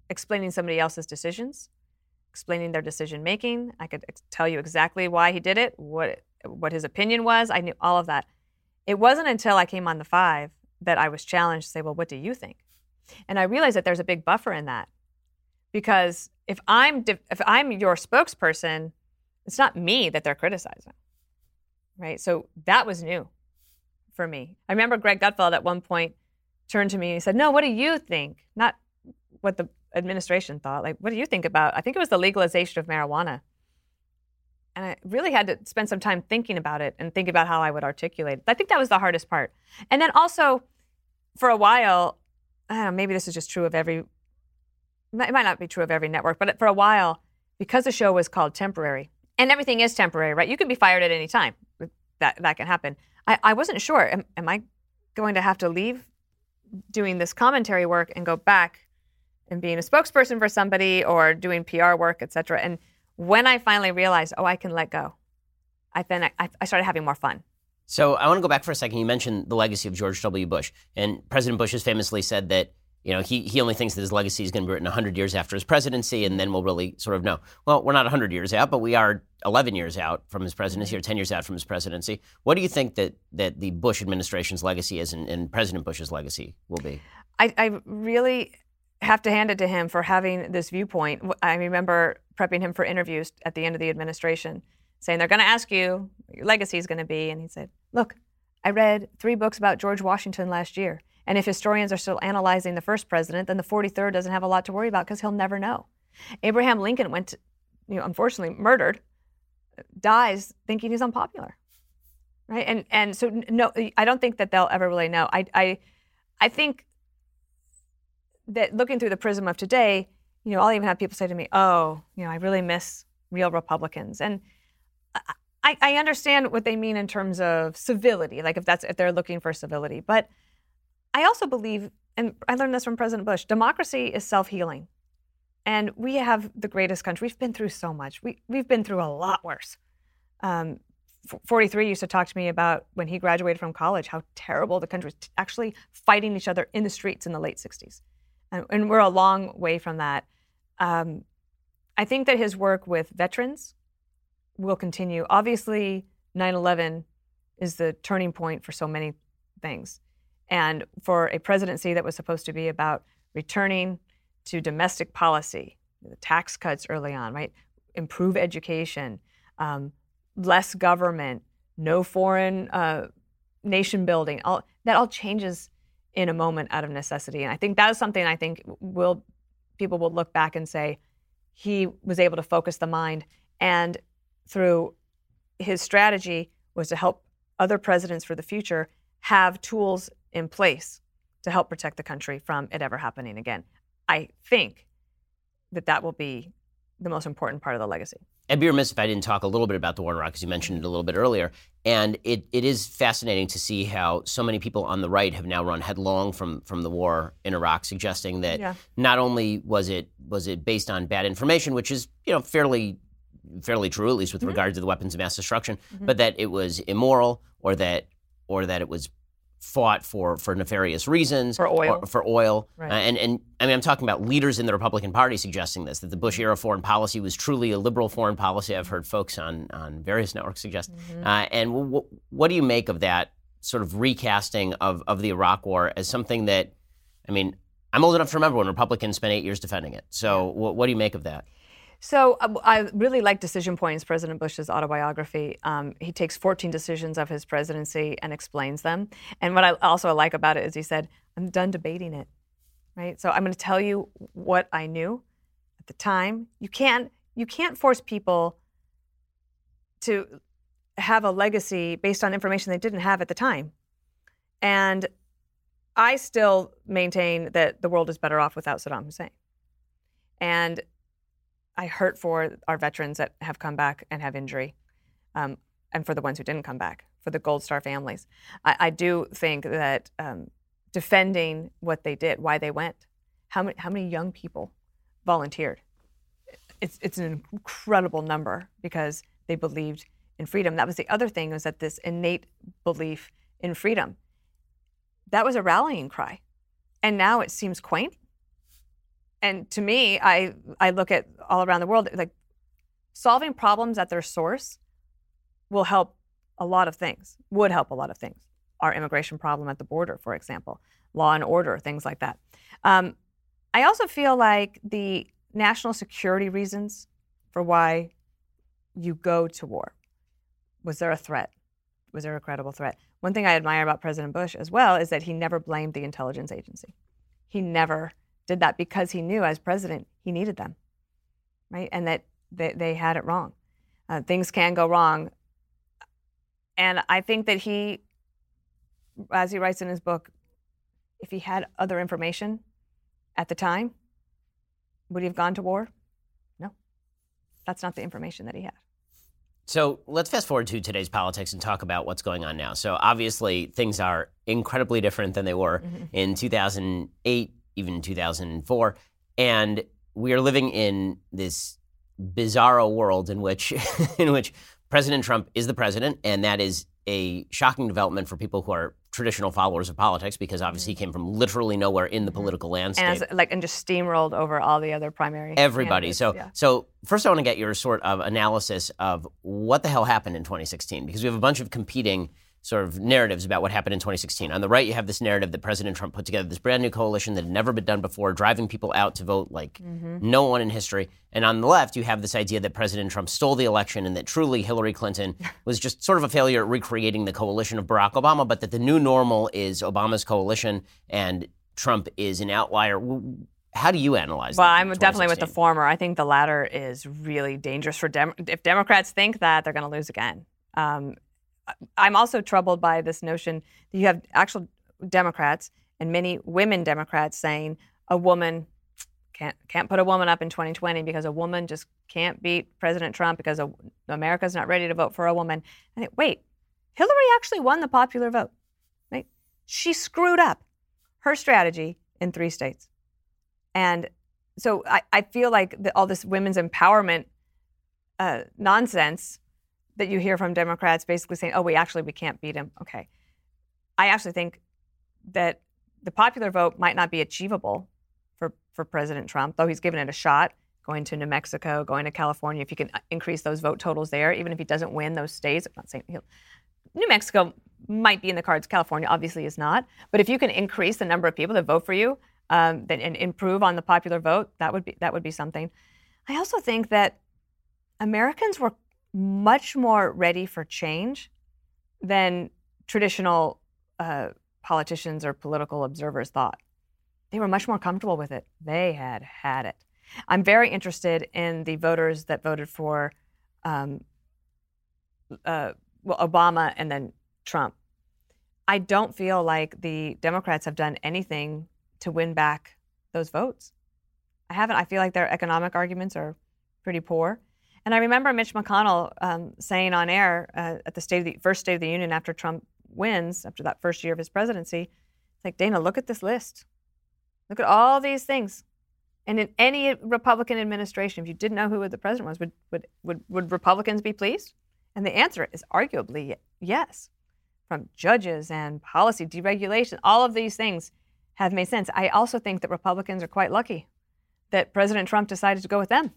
explaining somebody else's decisions explaining their decision making. I could tell you exactly why he did it, what what his opinion was. I knew all of that. It wasn't until I came on the five that I was challenged to say, "Well, what do you think?" And I realized that there's a big buffer in that because if I'm if I'm your spokesperson, it's not me that they're criticizing, right? So that was new for me. I remember Greg Gutfeld at one point turned to me and he said, "No, what do you think?" Not what the administration thought. Like, what do you think about? I think it was the legalization of marijuana. And I really had to spend some time thinking about it and think about how I would articulate it. I think that was the hardest part. And then also, for a while, I don't know, maybe this is just true of every, it might not be true of every network, but for a while, because the show was called Temporary, and everything is temporary, right? You can be fired at any time. that that can happen. I, I wasn't sure. Am, am I going to have to leave doing this commentary work and go back and being a spokesperson for somebody or doing PR work, et cetera? And when I finally realized, oh, I can let go, I then I, I started having more fun. So I want to go back for a second. You mentioned the legacy of George W. Bush, and President Bush has famously said that you know he he only thinks that his legacy is going to be written 100 years after his presidency, and then we'll really sort of know. Well, we're not 100 years out, but we are 11 years out from his presidency, mm-hmm. or 10 years out from his presidency. What do you think that that the Bush administration's legacy is, and, and President Bush's legacy will be? I, I really have to hand it to him for having this viewpoint. I remember prepping him for interviews at the end of the administration saying they're going to ask you your legacy is going to be. And he said, Look, I read three books about George Washington last year. And if historians are still analyzing the first president, then the 43rd doesn't have a lot to worry about because he'll never know. Abraham Lincoln went, to, you know, unfortunately murdered, dies thinking he's unpopular, right? And and so no, I don't think that they'll ever really know. I I I think that looking through the prism of today, you know, I'll even have people say to me, "Oh, you know, I really miss real Republicans," and I, I understand what they mean in terms of civility, like if that's if they're looking for civility. But I also believe, and I learned this from President Bush, democracy is self-healing. And we have the greatest country. We've been through so much. We, we've been through a lot worse. Um, 43 used to talk to me about when he graduated from college, how terrible the country was actually fighting each other in the streets in the late 60s. And, and we're a long way from that. Um, I think that his work with veterans will continue. Obviously, 9 11 is the turning point for so many things. And for a presidency that was supposed to be about returning to domestic policy, the tax cuts early on, right? Improve education, um, less government, no foreign uh, nation building. All, that all changes in a moment out of necessity. And I think that is something I think will people will look back and say he was able to focus the mind and through his strategy was to help other presidents for the future have tools in place to help protect the country from it ever happening again. I think that that will be the most important part of the legacy. I'd be remiss if I didn't talk a little bit about the war in Iraq, because you mentioned it a little bit earlier. And it, it is fascinating to see how so many people on the right have now run headlong from, from the war in Iraq, suggesting that yeah. not only was it was it based on bad information, which is you know fairly fairly true, at least with mm-hmm. regard to the weapons of mass destruction, mm-hmm. but that it was immoral or that or that it was fought for for nefarious reasons for oil for oil right. uh, and and I mean I'm talking about leaders in the Republican Party suggesting this that the Bush era foreign policy was truly a liberal foreign policy I've heard folks on on various networks suggest mm-hmm. uh, and w- w- what do you make of that sort of recasting of of the Iraq war as something that I mean I'm old enough to remember when Republicans spent eight years defending it so yeah. what do you make of that so uh, I really like Decision Points, President Bush's autobiography. Um, he takes 14 decisions of his presidency and explains them. And what I also like about it is he said, "I'm done debating it." Right. So I'm going to tell you what I knew at the time. You can't you can't force people to have a legacy based on information they didn't have at the time. And I still maintain that the world is better off without Saddam Hussein. And I hurt for our veterans that have come back and have injury, um, and for the ones who didn't come back, for the Gold Star families. I, I do think that um, defending what they did, why they went, how many, how many young people volunteered? It's, it's an incredible number because they believed in freedom. That was the other thing was that this innate belief in freedom. That was a rallying cry. And now it seems quaint and to me, I I look at all around the world like solving problems at their source will help a lot of things. Would help a lot of things. Our immigration problem at the border, for example, law and order, things like that. Um, I also feel like the national security reasons for why you go to war. Was there a threat? Was there a credible threat? One thing I admire about President Bush as well is that he never blamed the intelligence agency. He never did that because he knew as president he needed them, right? And that they, they had it wrong. Uh, things can go wrong. And I think that he, as he writes in his book, if he had other information at the time, would he have gone to war? No. That's not the information that he had. So let's fast forward to today's politics and talk about what's going on now. So obviously, things are incredibly different than they were mm-hmm. in 2008, even 2004. And we are living in this bizarro world in which, in which President Trump is the president, and that is a shocking development for people who are traditional followers of politics because obviously he came from literally nowhere in the mm-hmm. political landscape. And as, like and just steamrolled over all the other primary everybody. So yeah. so first I want to get your sort of analysis of what the hell happened in 2016 because we have a bunch of competing sort of narratives about what happened in 2016. On the right, you have this narrative that President Trump put together this brand new coalition that had never been done before, driving people out to vote like mm-hmm. no one in history. And on the left, you have this idea that President Trump stole the election and that truly Hillary Clinton was just sort of a failure at recreating the coalition of Barack Obama, but that the new normal is Obama's coalition and Trump is an outlier. How do you analyze that? well, I'm definitely with the former. I think the latter is really dangerous for Dem- if Democrats think that they're going to lose again. Um, I'm also troubled by this notion that you have actual Democrats and many women Democrats saying a woman can't can't put a woman up in 2020 because a woman just can't beat President Trump because a, America's not ready to vote for a woman. And wait, Hillary actually won the popular vote. Right? She screwed up her strategy in three states, and so I, I feel like the, all this women's empowerment uh, nonsense that you hear from Democrats basically saying, "Oh, we actually we can't beat him." Okay, I actually think that the popular vote might not be achievable for for President Trump, though he's given it a shot. Going to New Mexico, going to California, if you can uh, increase those vote totals there, even if he doesn't win those states, I'm not saying he'll. New Mexico might be in the cards. California obviously is not. But if you can increase the number of people that vote for you um, that, and improve on the popular vote, that would be that would be something. I also think that Americans were much more ready for change than traditional uh, politicians or political observers thought. They were much more comfortable with it. They had had it. I'm very interested in the voters that voted for um, uh, well, Obama and then Trump. I don't feel like the Democrats have done anything to win back those votes. I haven't. I feel like their economic arguments are pretty poor. And I remember Mitch McConnell um, saying on air uh, at the state of the first State of the Union after Trump wins, after that first year of his presidency, it's like Dana, look at this list. Look at all these things. And in any Republican administration, if you didn't know who the president was, would, would, would, would Republicans be pleased? And the answer is arguably yes. From judges and policy deregulation, all of these things have made sense. I also think that Republicans are quite lucky that President Trump decided to go with them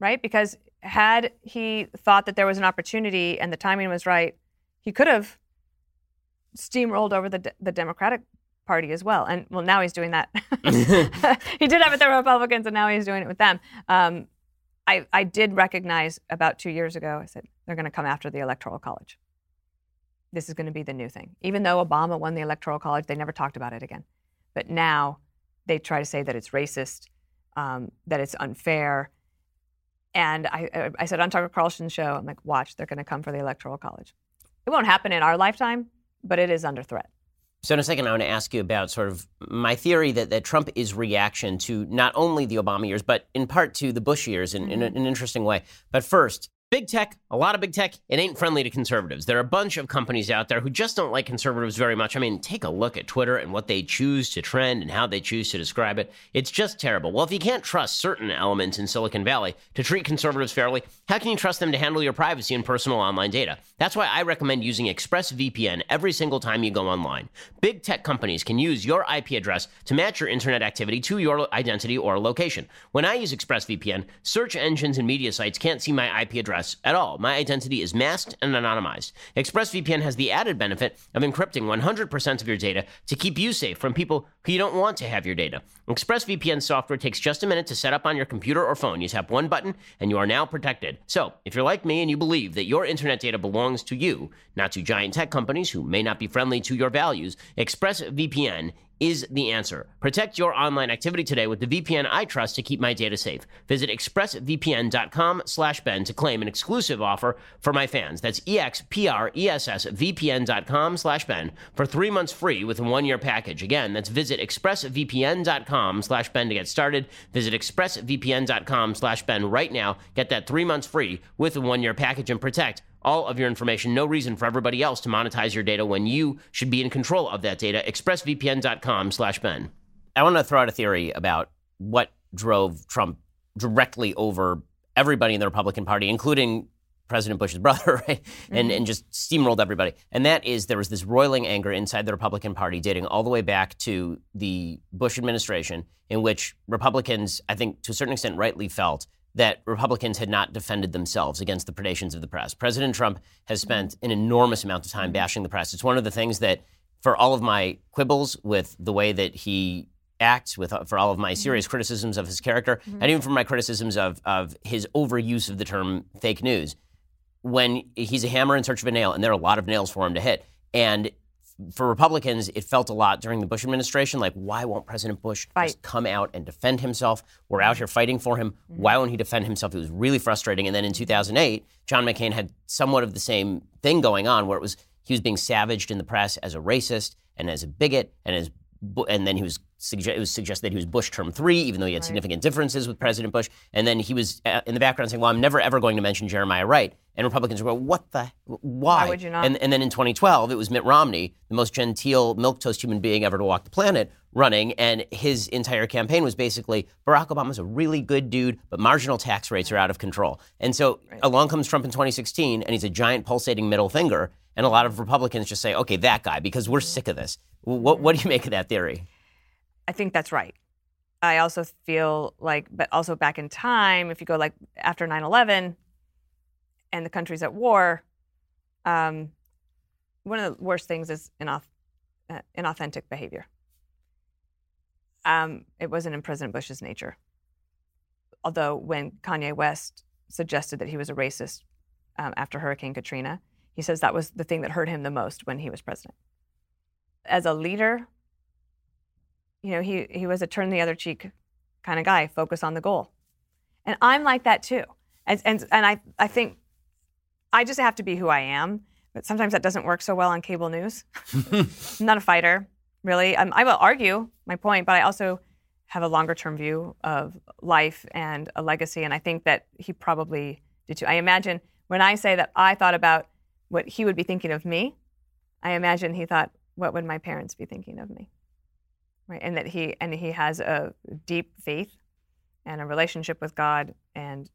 right? Because had he thought that there was an opportunity and the timing was right, he could have steamrolled over the the Democratic Party as well. And well, now he's doing that. he did have it with the Republicans, and now he's doing it with them. Um, I, I did recognize about two years ago. I said they're going to come after the Electoral College. This is going to be the new thing. Even though Obama won the Electoral College, they never talked about it again. But now they try to say that it's racist, um, that it's unfair, and I, I said on Tucker Carlson's show, I'm like, watch, they're going to come for the Electoral College. It won't happen in our lifetime, but it is under threat. So in a second, I want to ask you about sort of my theory that, that Trump is reaction to not only the Obama years, but in part to the Bush years in, mm-hmm. in, in an interesting way. But first, Big tech, a lot of big tech, it ain't friendly to conservatives. There are a bunch of companies out there who just don't like conservatives very much. I mean, take a look at Twitter and what they choose to trend and how they choose to describe it. It's just terrible. Well, if you can't trust certain elements in Silicon Valley to treat conservatives fairly, how can you trust them to handle your privacy and personal online data? That's why I recommend using ExpressVPN every single time you go online. Big tech companies can use your IP address to match your internet activity to your identity or location. When I use ExpressVPN, search engines and media sites can't see my IP address at all. My identity is masked and anonymized. ExpressVPN has the added benefit of encrypting 100% of your data to keep you safe from people who you don't want to have your data. ExpressVPN software takes just a minute to set up on your computer or phone. You tap one button and you are now protected. So, if you're like me and you believe that your internet data belongs to you, not to giant tech companies who may not be friendly to your values, ExpressVPN is the answer. Protect your online activity today with the VPN I trust to keep my data safe. Visit expressvpn.com slash Ben to claim an exclusive offer for my fans. That's expressvpn.com slash Ben for three months free with a one-year package. Again, that's visit expressvpn.com slash Ben to get started. Visit expressvpn.com slash Ben right now. Get that three months free with a one-year package and protect all of your information. No reason for everybody else to monetize your data when you should be in control of that data. ExpressVPN.com slash Ben. I want to throw out a theory about what drove Trump directly over everybody in the Republican Party, including President Bush's brother, right? Mm-hmm. And, and just steamrolled everybody. And that is there was this roiling anger inside the Republican Party dating all the way back to the Bush administration, in which Republicans, I think to a certain extent, rightly felt that Republicans had not defended themselves against the predations of the press. President Trump has spent an enormous amount of time bashing the press. It's one of the things that, for all of my quibbles with the way that he acts, with for all of my serious criticisms of his character, mm-hmm. and even for my criticisms of, of his overuse of the term fake news, when he's a hammer in search of a nail, and there are a lot of nails for him to hit. And for Republicans, it felt a lot during the Bush administration like, why won't President Bush Fight. just come out and defend himself? We're out here fighting for him. Mm-hmm. Why won't he defend himself? It was really frustrating. And then in 2008, John McCain had somewhat of the same thing going on where it was he was being savaged in the press as a racist and as a bigot and as and then he was it was suggested that he was Bush term three, even though he had right. significant differences with President Bush. And then he was uh, in the background saying, "Well, I'm never ever going to mention Jeremiah Wright." And Republicans were, going, "What the? Why? Why would you not?" And, and then in 2012, it was Mitt Romney, the most genteel milk toast human being ever to walk the planet, running, and his entire campaign was basically Barack Obama's a really good dude, but marginal tax rates are out of control. And so right. along comes Trump in 2016, and he's a giant pulsating middle finger. And a lot of Republicans just say, "Okay, that guy," because we're sick of this. What, what do you make of that theory? I think that's right. I also feel like, but also back in time, if you go like after 9 11 and the country's at war, um, one of the worst things is inauth- uh, inauthentic behavior. Um, it wasn't in President Bush's nature. Although, when Kanye West suggested that he was a racist um, after Hurricane Katrina, he says that was the thing that hurt him the most when he was president. As a leader, you know, he, he was a turn the other cheek kind of guy, focus on the goal. And I'm like that too. And, and, and I, I think I just have to be who I am. But sometimes that doesn't work so well on cable news. I'm not a fighter, really. Um, I will argue my point, but I also have a longer term view of life and a legacy. And I think that he probably did too. I imagine when I say that I thought about what he would be thinking of me, I imagine he thought, what would my parents be thinking of me? right? And that he and he has a deep faith and a relationship with God, and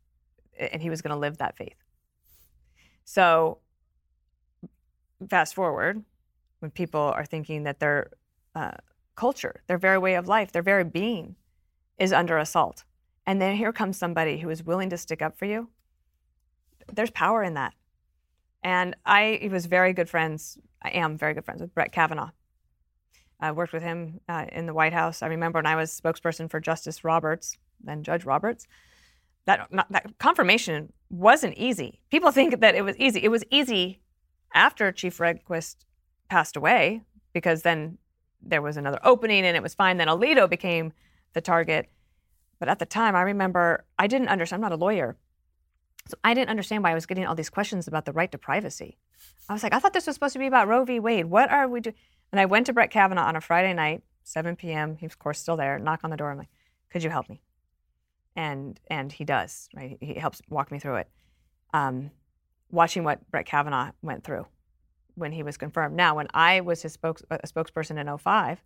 and he was going to live that faith. So, fast forward, when people are thinking that their uh, culture, their very way of life, their very being, is under assault, and then here comes somebody who is willing to stick up for you. There's power in that. And I was very good friends. I am very good friends with Brett Kavanaugh. I worked with him uh, in the White House. I remember when I was spokesperson for Justice Roberts, then Judge Roberts. That, not, that confirmation wasn't easy. People think that it was easy. It was easy after Chief Rehnquist passed away because then there was another opening and it was fine. Then Alito became the target. But at the time, I remember I didn't understand. I'm not a lawyer. So I didn't understand why I was getting all these questions about the right to privacy. I was like, I thought this was supposed to be about Roe v. Wade. What are we doing? And I went to Brett Kavanaugh on a Friday night, 7 p.m. He's of course still there. Knock on the door. I'm like, could you help me? And and he does. Right. He helps walk me through it. Um, watching what Brett Kavanaugh went through when he was confirmed. Now, when I was his spokes, a spokesperson in 05,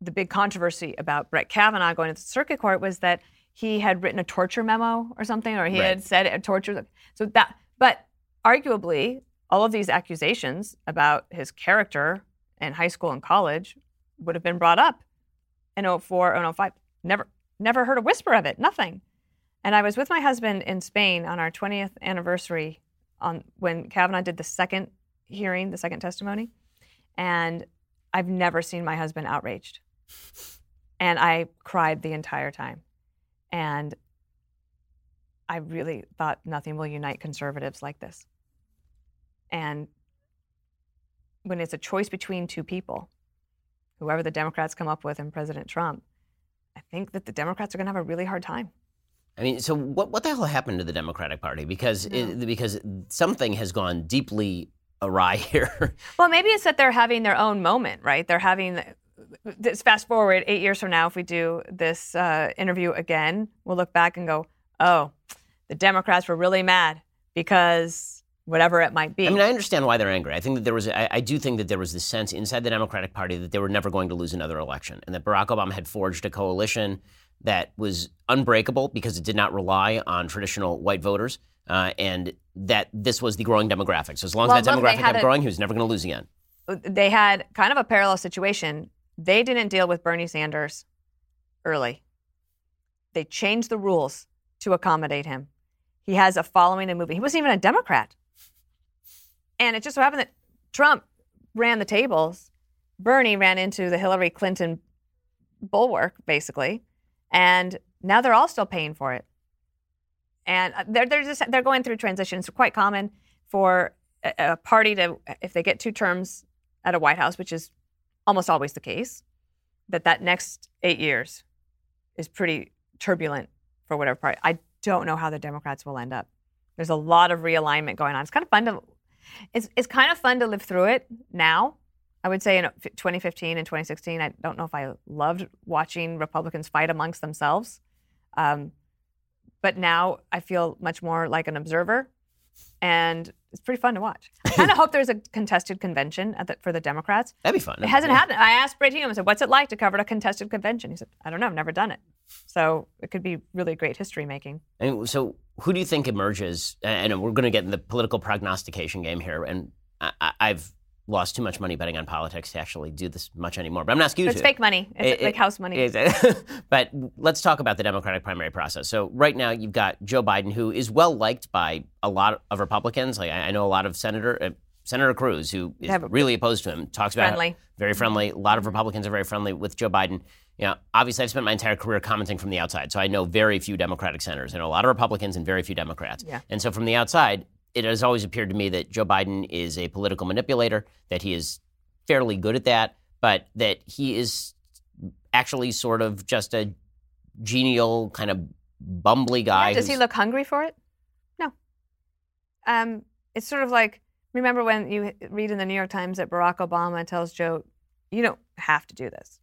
the big controversy about Brett Kavanaugh going to the circuit court was that he had written a torture memo or something, or he right. had said a torture. So that, but arguably, all of these accusations about his character in high school and college would have been brought up in 04 and 05. Never, never heard a whisper of it, nothing. And I was with my husband in Spain on our 20th anniversary on when Kavanaugh did the second hearing, the second testimony. And I've never seen my husband outraged. And I cried the entire time. And I really thought nothing will unite conservatives like this. And when it's a choice between two people whoever the Democrats come up with and President Trump, I think that the Democrats are going to have a really hard time. I mean, so what, what the hell happened to the Democratic Party? Because it, because something has gone deeply awry here. Well, maybe it's that they're having their own moment, right? They're having this fast forward eight years from now, if we do this uh, interview again, we'll look back and go, oh, the Democrats were really mad because whatever it might be. I mean, I understand why they're angry. I think that there was, I, I do think that there was this sense inside the Democratic Party that they were never going to lose another election, and that Barack Obama had forged a coalition that was unbreakable because it did not rely on traditional white voters, uh, and that this was the growing demographic. So as long as that demographic kept growing, he was never going to lose again. they had kind of a parallel situation. They didn't deal with Bernie Sanders early. They changed the rules to accommodate him. He has a following and moving. He wasn't even a Democrat. And it just so happened that Trump ran the tables. Bernie ran into the Hillary Clinton bulwark, basically. And now they're all still paying for it. And uh, they're, they're just they're going through transitions. It's quite common for a, a party to, if they get two terms at a White House, which is almost always the case, that that next eight years is pretty turbulent for whatever party. I don't know how the Democrats will end up. There's a lot of realignment going on. It's kind of fun to, it's it's kind of fun to live through it now. I would say in 2015 and 2016, I don't know if I loved watching Republicans fight amongst themselves. Um, but now I feel much more like an observer, and it's pretty fun to watch. I kind of hope there's a contested convention at the, for the Democrats. That'd be fun. It hasn't happened. I asked Brett Hingham, I said, what's it like to cover a contested convention? He said, I don't know, I've never done it. So it could be really great history making. Mean, so who do you think emerges? And we're going to get in the political prognostication game here, and I, I- I've lost too much money betting on politics to actually do this much anymore. But I'm not asking you It's to. fake money. It's It- like it- house money. Is- but let's talk about the Democratic primary process. So right now you've got Joe Biden, who is well liked by a lot of Republicans. Like I know a lot of Senator uh, Senator Cruz, who is really opposed to him, talks about Friendly. very friendly. A lot of Republicans are very friendly with Joe Biden. You know, obviously, I've spent my entire career commenting from the outside, so I know very few Democratic senators. I know a lot of Republicans and very few Democrats. Yeah. And so from the outside, it has always appeared to me that Joe Biden is a political manipulator, that he is fairly good at that, but that he is actually sort of just a genial, kind of bumbly guy. Yeah, does he look hungry for it? No. Um, it's sort of like remember when you read in the New York Times that Barack Obama tells Joe, "You don't have to do this,"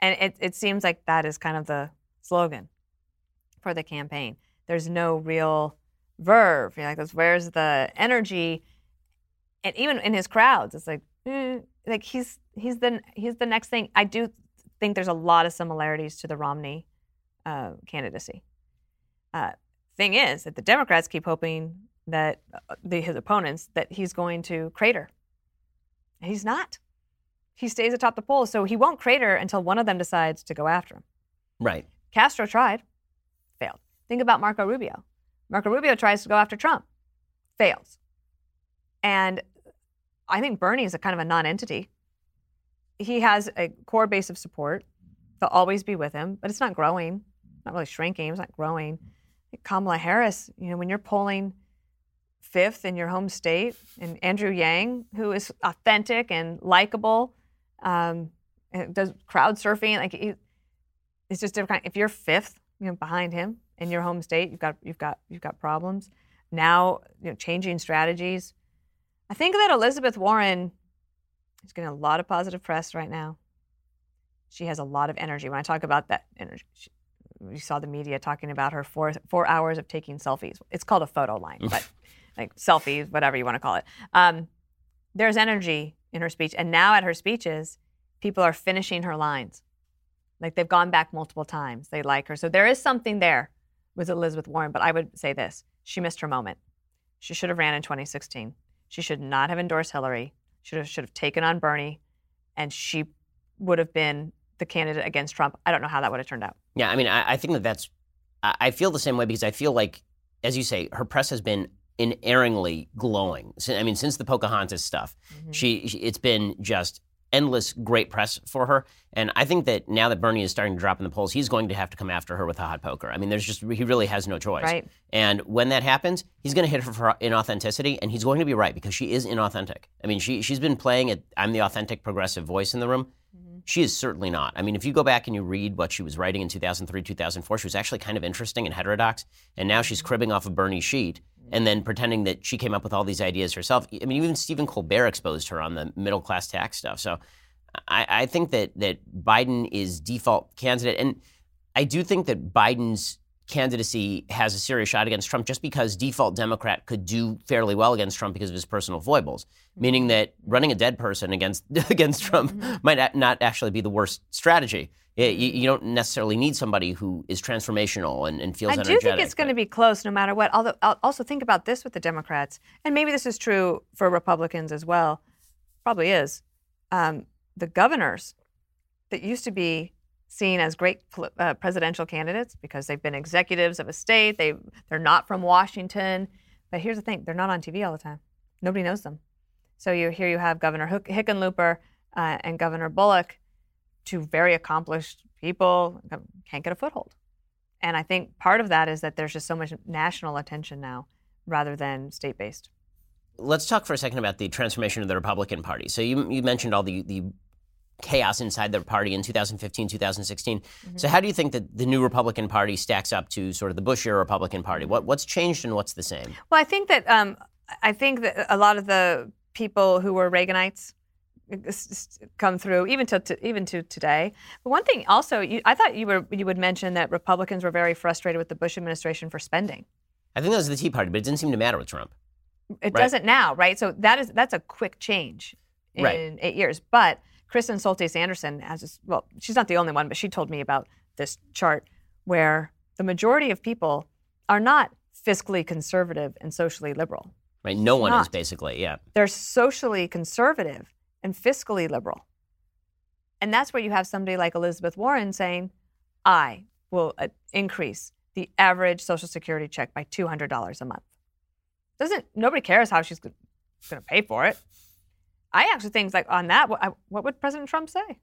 and it it seems like that is kind of the slogan for the campaign. There's no real verve. You're like, this, where's the energy? And even in his crowds, it's like, eh, like he's he's the he's the next thing. I do think there's a lot of similarities to the Romney uh, candidacy. Uh, thing is that the Democrats keep hoping that uh, the, his opponents that he's going to crater. He's not. He stays atop the polls, so he won't crater until one of them decides to go after him. right? Castro tried, failed. Think about Marco Rubio. Marco Rubio tries to go after Trump, fails. And I think Bernie is a kind of a non-entity. He has a core base of support. They'll always be with him, but it's not growing, not really shrinking. It's not growing. Kamala Harris, you know, when you're polling fifth in your home state, and Andrew Yang, who is authentic and likable, um, and does crowd surfing, like he, it's just different. If you're fifth, you know, behind him in your home state, you've got you've got you've got problems. Now, you know, changing strategies. I think that Elizabeth Warren is getting a lot of positive press right now. She has a lot of energy. When I talk about that energy, she, you saw the media talking about her four four hours of taking selfies. It's called a photo line, but like selfies, whatever you want to call it. Um, there's energy in her speech, and now at her speeches, people are finishing her lines. Like they've gone back multiple times. They like her. So there is something there with Elizabeth Warren. But I would say this she missed her moment. She should have ran in 2016. She should not have endorsed Hillary. Should have, should have taken on Bernie. And she would have been the candidate against Trump. I don't know how that would have turned out. Yeah, I mean, I, I think that that's. I I feel the same way because I feel like, as you say, her press has been inerringly glowing. I mean, since the Pocahontas stuff, mm-hmm. she, she it's been just endless great press for her. And I think that now that Bernie is starting to drop in the polls, he's going to have to come after her with a hot poker. I mean, there's just he really has no choice. Right. And when that happens, he's going to hit her for inauthenticity, and he's going to be right because she is inauthentic. I mean, she she's been playing it. I'm the authentic progressive voice in the room. Mm-hmm. She is certainly not. I mean, if you go back and you read what she was writing in 2003, 2004, she was actually kind of interesting and heterodox. And now she's mm-hmm. cribbing off of Bernie Sheet and then pretending that she came up with all these ideas herself. I mean, even Stephen Colbert exposed her on the middle class tax stuff. So I, I think that that Biden is default candidate, and I do think that Biden's candidacy has a serious shot against Trump just because default Democrat could do fairly well against Trump because of his personal foibles, meaning that running a dead person against against Trump mm-hmm. might not actually be the worst strategy. You, you, don't necessarily need somebody who is transformational and, and feels I energetic. do think it's going to be close no matter what. Although, I'll also think about this with the Democrats, and maybe this is true for Republicans as well. Probably is. Um, the governors that used to be seen as great uh, presidential candidates because they've been executives of a state. They they're not from Washington. But here's the thing: they're not on TV all the time. Nobody knows them. So you here you have Governor Hickenlooper uh, and Governor Bullock, two very accomplished people, can't get a foothold. And I think part of that is that there's just so much national attention now, rather than state-based. Let's talk for a second about the transformation of the Republican Party. So you, you mentioned all the, the chaos inside their party in 2015, 2016. Mm-hmm. So, how do you think that the new Republican Party stacks up to sort of the Bush era Republican Party? What, what's changed and what's the same? Well, I think that um, I think that a lot of the people who were Reaganites come through even to, to, even to today. But one thing also, you, I thought you were you would mention that Republicans were very frustrated with the Bush administration for spending. I think that was the Tea Party, but it didn't seem to matter with Trump. It right? doesn't now, right? So that is that's a quick change in right. eight years, but Kristen Soltis Anderson has this, well, she's not the only one, but she told me about this chart where the majority of people are not fiscally conservative and socially liberal. Right. No one not. is basically, yeah. They're socially conservative and fiscally liberal. And that's where you have somebody like Elizabeth Warren saying, I will uh, increase the average Social Security check by $200 a month. Doesn't nobody cares how she's going to pay for it. I actually think like on that, what, what would President Trump say?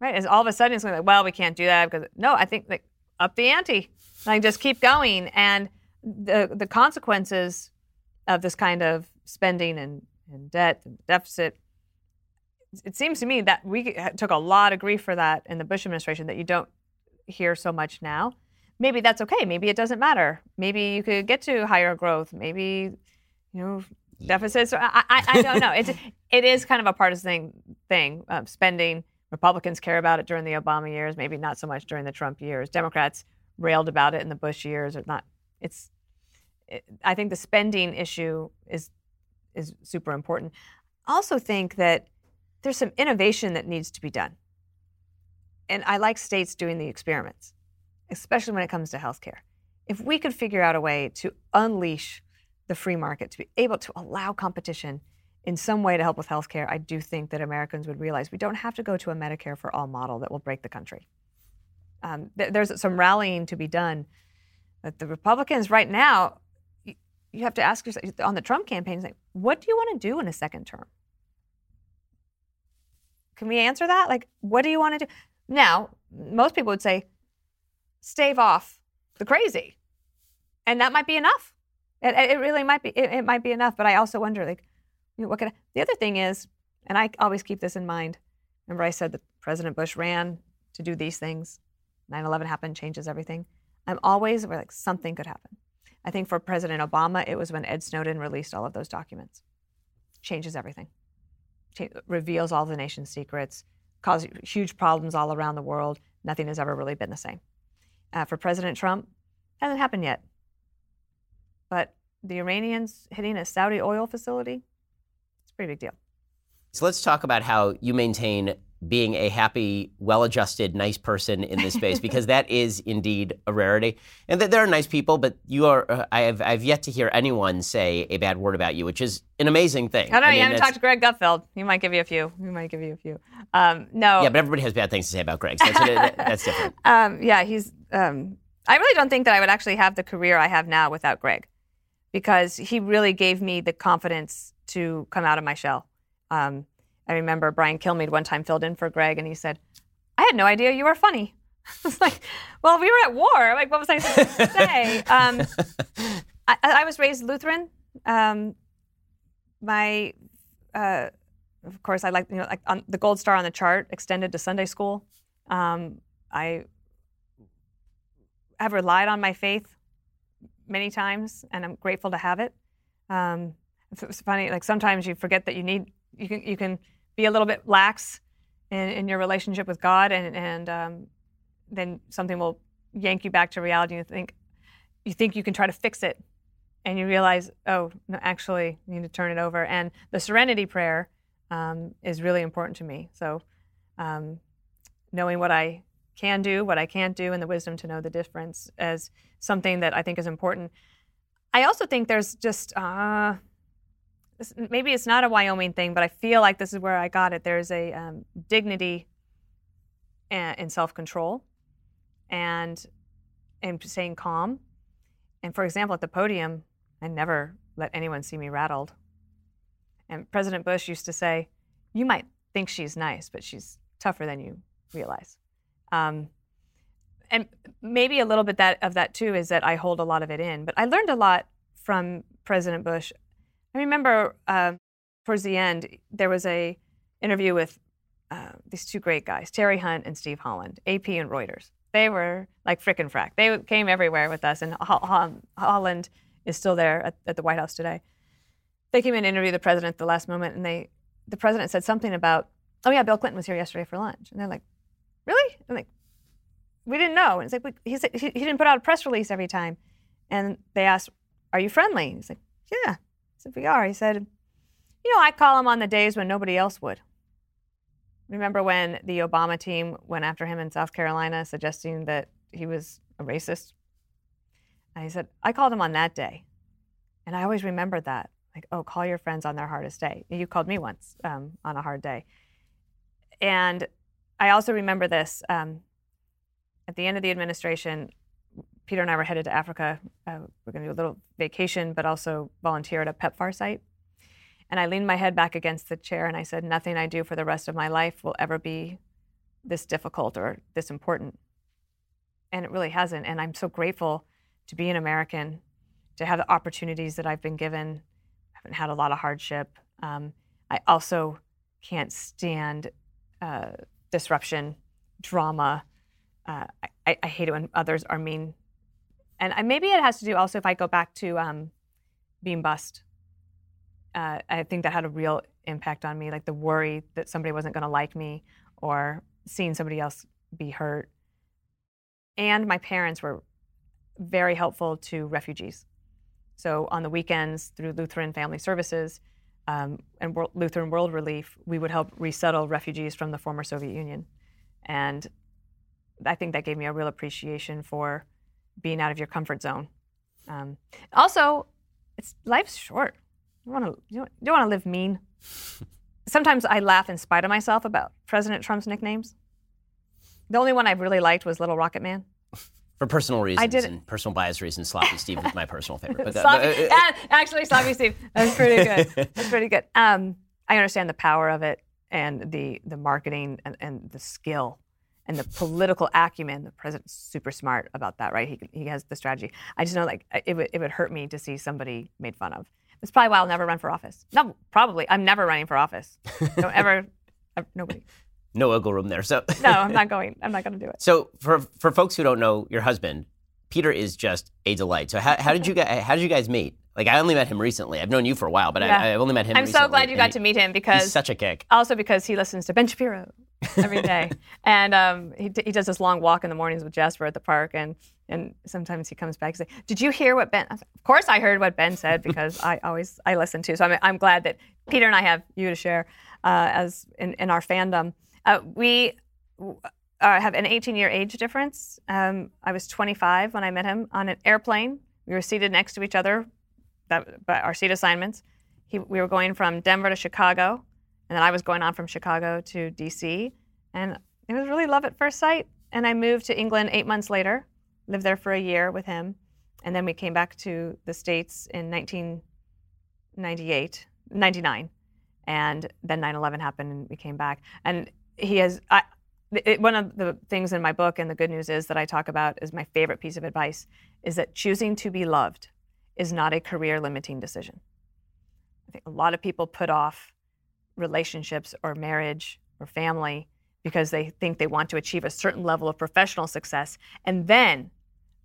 Right? Is all of a sudden it's like, well, we can't do that because no, I think like up the ante, like just keep going, and the the consequences of this kind of spending and, and debt and deficit. It seems to me that we took a lot of grief for that in the Bush administration that you don't hear so much now. Maybe that's okay. Maybe it doesn't matter. Maybe you could get to higher growth. Maybe you know deficits. I, I, I don't know. It's it is kind of a partisan thing. Uh, spending Republicans care about it during the Obama years, maybe not so much during the Trump years. Democrats railed about it in the Bush years. Or not. It's. It, I think the spending issue is is super important. I also think that there's some innovation that needs to be done. And I like states doing the experiments, especially when it comes to healthcare. If we could figure out a way to unleash the free market, to be able to allow competition in some way to help with healthcare, I do think that Americans would realize we don't have to go to a Medicare for all model that will break the country. Um, th- there's some rallying to be done. But the Republicans right now, you, you have to ask yourself on the Trump campaign, like, what do you want to do in a second term? Can we answer that? Like, what do you want to do? Now, most people would say, stave off the crazy. And that might be enough. It, it really might be. It, it, might be enough. But I also wonder, like, you know, what could I, the other thing is, and I always keep this in mind. Remember, I said that President Bush ran to do these things. 9/11 happened, changes everything. I'm always like something could happen. I think for President Obama, it was when Ed Snowden released all of those documents. Changes everything. Ch- reveals all the nation's secrets, causes huge problems all around the world. Nothing has ever really been the same. Uh, for President Trump, hasn't happened yet. But the Iranians hitting a Saudi oil facility, it's a pretty big deal. So let's talk about how you maintain being a happy, well-adjusted, nice person in this space because that is indeed a rarity. And that there are nice people, but you are. Uh, I have I've yet to hear anyone say a bad word about you, which is an amazing thing. I don't know I mean, you haven't talked to Greg Gutfeld. He might give you a few. He might give you a few. Um, no. Yeah, but everybody has bad things to say about Greg. So that's, that's different. Um, yeah, he's. Um, I really don't think that I would actually have the career I have now without Greg because he really gave me the confidence to come out of my shell. Um, I remember Brian Kilmeade one time filled in for Greg, and he said, "I had no idea you were funny." I was like, "Well, we were at war. Like, what was I supposed to say?" Um, I, I, was raised Lutheran. Um, my uh, of course, I like you know like on the gold star on the chart extended to Sunday school. Um, I have relied on my faith many times, and I'm grateful to have it. Um, it's funny, like sometimes you forget that you need you can you can be a little bit lax in, in your relationship with God, and and um, then something will yank you back to reality. You think you think you can try to fix it, and you realize, oh, no, actually, you need to turn it over. And the Serenity Prayer um, is really important to me. So, um, knowing what I can do, what I can't do, and the wisdom to know the difference as something that I think is important. I also think there's just uh, maybe it's not a Wyoming thing, but I feel like this is where I got it. There's a um, dignity and self control and in staying calm. And for example, at the podium, I never let anyone see me rattled. And President Bush used to say, You might think she's nice, but she's tougher than you realize. Um, and maybe a little bit that of that too is that I hold a lot of it in. But I learned a lot from President Bush. I remember uh, towards the end there was a interview with uh, these two great guys, Terry Hunt and Steve Holland, AP and Reuters. They were like frickin' frack. They came everywhere with us, and Holland is still there at, at the White House today they came in to interview the president at the last moment, and they the president said something about, oh yeah, Bill Clinton was here yesterday for lunch, and they're like? I'm like, we didn't know. And it's like he said he, he didn't put out a press release every time, and they asked, are you friendly? He's like, yeah. I said we are. He said, you know, I call him on the days when nobody else would. Remember when the Obama team went after him in South Carolina, suggesting that he was a racist? And he said, I called him on that day. And I always remembered that like, oh, call your friends on their hardest day. You called me once um, on a hard day. And I also remember this um, at the end of the administration, Peter and I were headed to Africa. Uh, we're going to do a little vacation, but also volunteer at a PEPFAR site. And I leaned my head back against the chair and I said, Nothing I do for the rest of my life will ever be this difficult or this important. And it really hasn't. And I'm so grateful to be an American, to have the opportunities that I've been given, I haven't had a lot of hardship. Um, I also can't stand uh, disruption, drama. Uh, I, I, hate it when others are mean. And I, maybe it has to do also if I go back to um, being bust. Uh, I think that had a real impact on me, like the worry that somebody wasn't going to like me or seeing somebody else be hurt. And my parents were very helpful to refugees. So on the weekends, through Lutheran Family Services um, and World, Lutheran World Relief, we would help resettle refugees from the former Soviet Union. And I think that gave me a real appreciation for being out of your comfort zone. Um, also, it's life's short. You want to you don't want to live mean. Sometimes I laugh in spite of myself about President Trump's nicknames. The only one I've really liked was Little Rocket Man. For personal reasons I did and personal bias reasons, Sloppy Steve is my personal favorite. But, sloppy, uh, uh, actually, Sloppy Steve, that's pretty good. That's pretty good. Um, I understand the power of it and the the marketing and, and the skill and the political acumen. The president's super smart about that, right? He, he has the strategy. I just know, like, it would, it would hurt me to see somebody made fun of. That's probably why I'll never run for office. No, probably. I'm never running for office. Don't ever, ever nobody no wiggle room there. So no, I'm not going. I'm not going to do it. So for for folks who don't know your husband, Peter is just a delight. So how, how did you guys how did you guys meet? Like I only met him recently. I've known you for a while, but yeah. I, have only met him. I'm recently, so glad you got to meet him because he's such a kick. Also because he listens to Ben Shapiro every day, and um, he he does this long walk in the mornings with Jasper at the park, and and sometimes he comes back and say, "Did you hear what Ben?" Of course, I heard what Ben said because I always I listen to. So I'm I'm glad that Peter and I have you to share uh, as in, in our fandom. Uh, we uh, have an 18 year age difference. Um, I was 25 when I met him on an airplane. We were seated next to each other, that, by our seat assignments. He, we were going from Denver to Chicago, and then I was going on from Chicago to DC. And it was really love at first sight. And I moved to England eight months later, lived there for a year with him. And then we came back to the States in 1998, 99. And then 9 11 happened and we came back. And he has I, it, one of the things in my book and the good news is that I talk about is my favorite piece of advice is that choosing to be loved is not a career limiting decision. I think a lot of people put off relationships or marriage or family because they think they want to achieve a certain level of professional success and then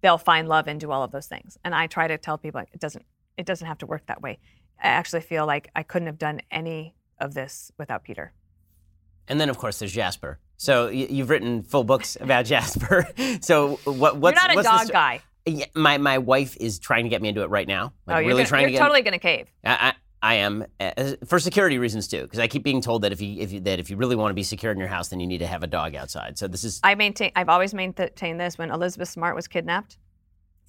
they'll find love and do all of those things. And I try to tell people it doesn't it doesn't have to work that way. I actually feel like I couldn't have done any of this without Peter. And then, of course, there's Jasper. So you've written full books about Jasper. so what? What's, You're not a what's dog guy. Yeah, my my wife is trying to get me into it right now. Like oh, you're, really gonna, trying you're to get. totally going to cave. I, I, I am uh, for security reasons too, because I keep being told that if you if you, that if you really want to be secure in your house, then you need to have a dog outside. So this is. I maintain. I've always maintained this. When Elizabeth Smart was kidnapped,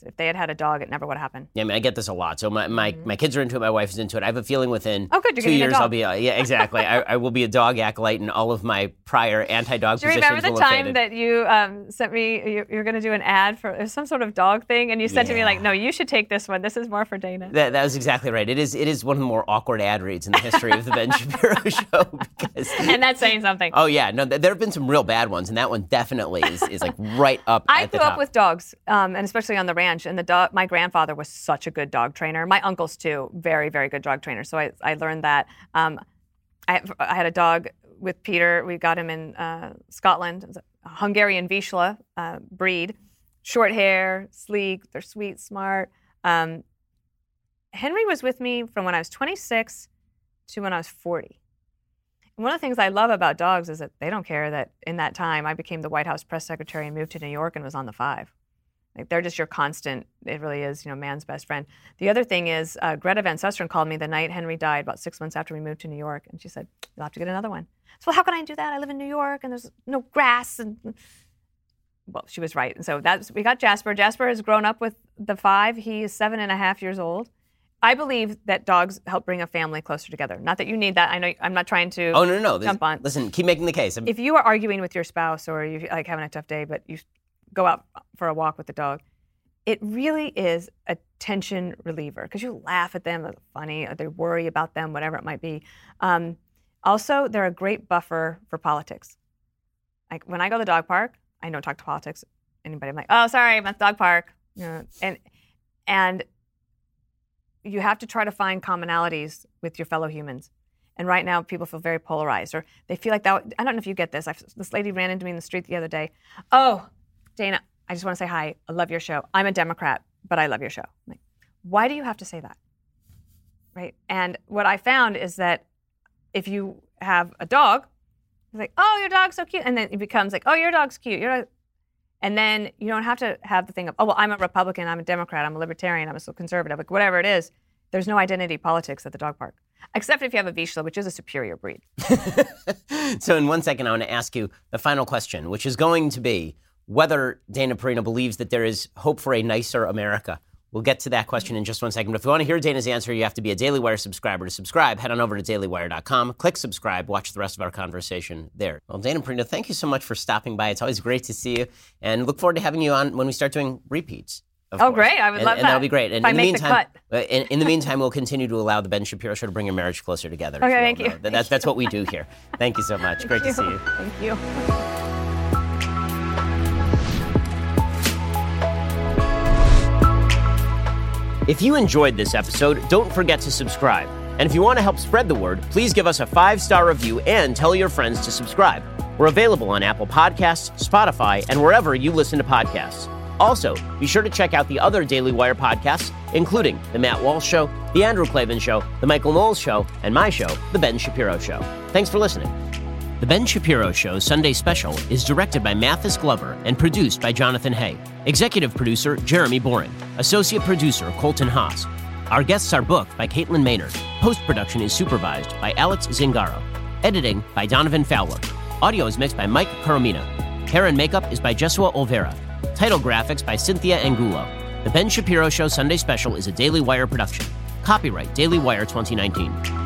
if they had had a dog, it never would have happened. Yeah, I mean, I get this a lot. So my, my, Mhm. my kids are into it. My wife is into it. I have a feeling within Oh, good, two years. I'll be. Uh, yeah, exactly. I, I will be a dog acolyte, and all of my prior anti-dog Do you remember the time that you um, sent me? You, you were going to do an ad for some sort of dog thing, and you said to me like, "No, you should take this one. This is more for Dana." That, that was exactly right. It is it is one of the more awkward ad reads in the history of the Ben Shapiro show because and that's saying something. oh yeah no th- there have been some real bad ones and that one definitely is, is like right up I grew up with dogs, um, and especially on the ranch. And the my grandfather was such a good dog trainer. My uncles too, very, very good dog trainer. So I, I learned that. Um, I, I had a dog with Peter. We got him in uh, Scotland. Hungarian Vizsla uh, breed, short hair, sleek. They're sweet, smart. Um, Henry was with me from when I was 26 to when I was 40. And one of the things I love about dogs is that they don't care that in that time I became the White House press secretary and moved to New York and was on the five. Like they're just your constant. It really is, you know, man's best friend. The other thing is, uh, Greta Van Susteren called me the night Henry died, about six months after we moved to New York, and she said, "You'll have to get another one." So, well, how can I do that? I live in New York, and there's no grass, and well, she was right. And so that's we got Jasper. Jasper has grown up with the five. He is seven and a half years old. I believe that dogs help bring a family closer together. Not that you need that. I know I'm not trying to. oh no no no this- Jump on. listen keep making the case I'm- If you are arguing with your spouse or you like having a tough day, but you go out for a walk with the dog, it really is a tension reliever because you laugh at them, they're funny, or they worry about them, whatever it might be. Um, also, they're a great buffer for politics. Like when I go to the dog park, I don't talk to politics. Anybody, I'm like, oh, sorry, I'm at the dog park, and and you have to try to find commonalities with your fellow humans. And right now, people feel very polarized, or they feel like that. I don't know if you get this. I've, this lady ran into me in the street the other day. Oh, Dana, I just want to say hi. I love your show. I'm a Democrat, but I love your show. Like, why do you have to say that? Right. And what I found is that if you have a dog, it's like, oh, your dog's so cute, and then it becomes like, oh, your dog's cute. Your dog... And then you don't have to have the thing of, oh, well, I'm a Republican, I'm a Democrat, I'm a Libertarian, I'm a conservative, like whatever it is. There's no identity politics at the dog park, except if you have a Vizsla, which is a superior breed. so in one second, I want to ask you the final question, which is going to be whether Dana Perino believes that there is hope for a nicer America. We'll get to that question in just one second. But if you want to hear Dana's answer, you have to be a Daily Wire subscriber. To subscribe, head on over to dailywire.com, click subscribe, watch the rest of our conversation there. Well, Dana Perino, thank you so much for stopping by. It's always great to see you, and look forward to having you on when we start doing repeats. of Oh, course. great. I would and, love and that'll that. be great. And in the meantime, uh, in, in the meantime, we'll continue to allow the Ben Shapiro Show to bring your marriage closer together. Okay, thank you. know. That- that's, that's what we do here. Thank you so much. Great to see you. Thank you. If you enjoyed this episode, don't forget to subscribe. And if you want to help spread the word, please give us a five star review and tell your friends to subscribe. We're available on Apple Podcasts, Spotify, and wherever you listen to podcasts. Also, be sure to check out the other Daily Wire podcasts, including The Matt Walsh Show, The Andrew Klavan Show, The Michael Knowles Show, and my show, The Ben Shapiro Show. Thanks for listening. The Ben Shapiro Show Sunday Special is directed by Mathis Glover and produced by Jonathan Hay. Executive producer Jeremy Boring. Associate producer Colton Haas. Our guests are booked by Caitlin Maynard. Post production is supervised by Alex Zingaro. Editing by Donovan Fowler. Audio is mixed by Mike Coromina. Hair and makeup is by Jesua Olvera. Title graphics by Cynthia Angulo. The Ben Shapiro Show Sunday Special is a Daily Wire production. Copyright Daily Wire 2019.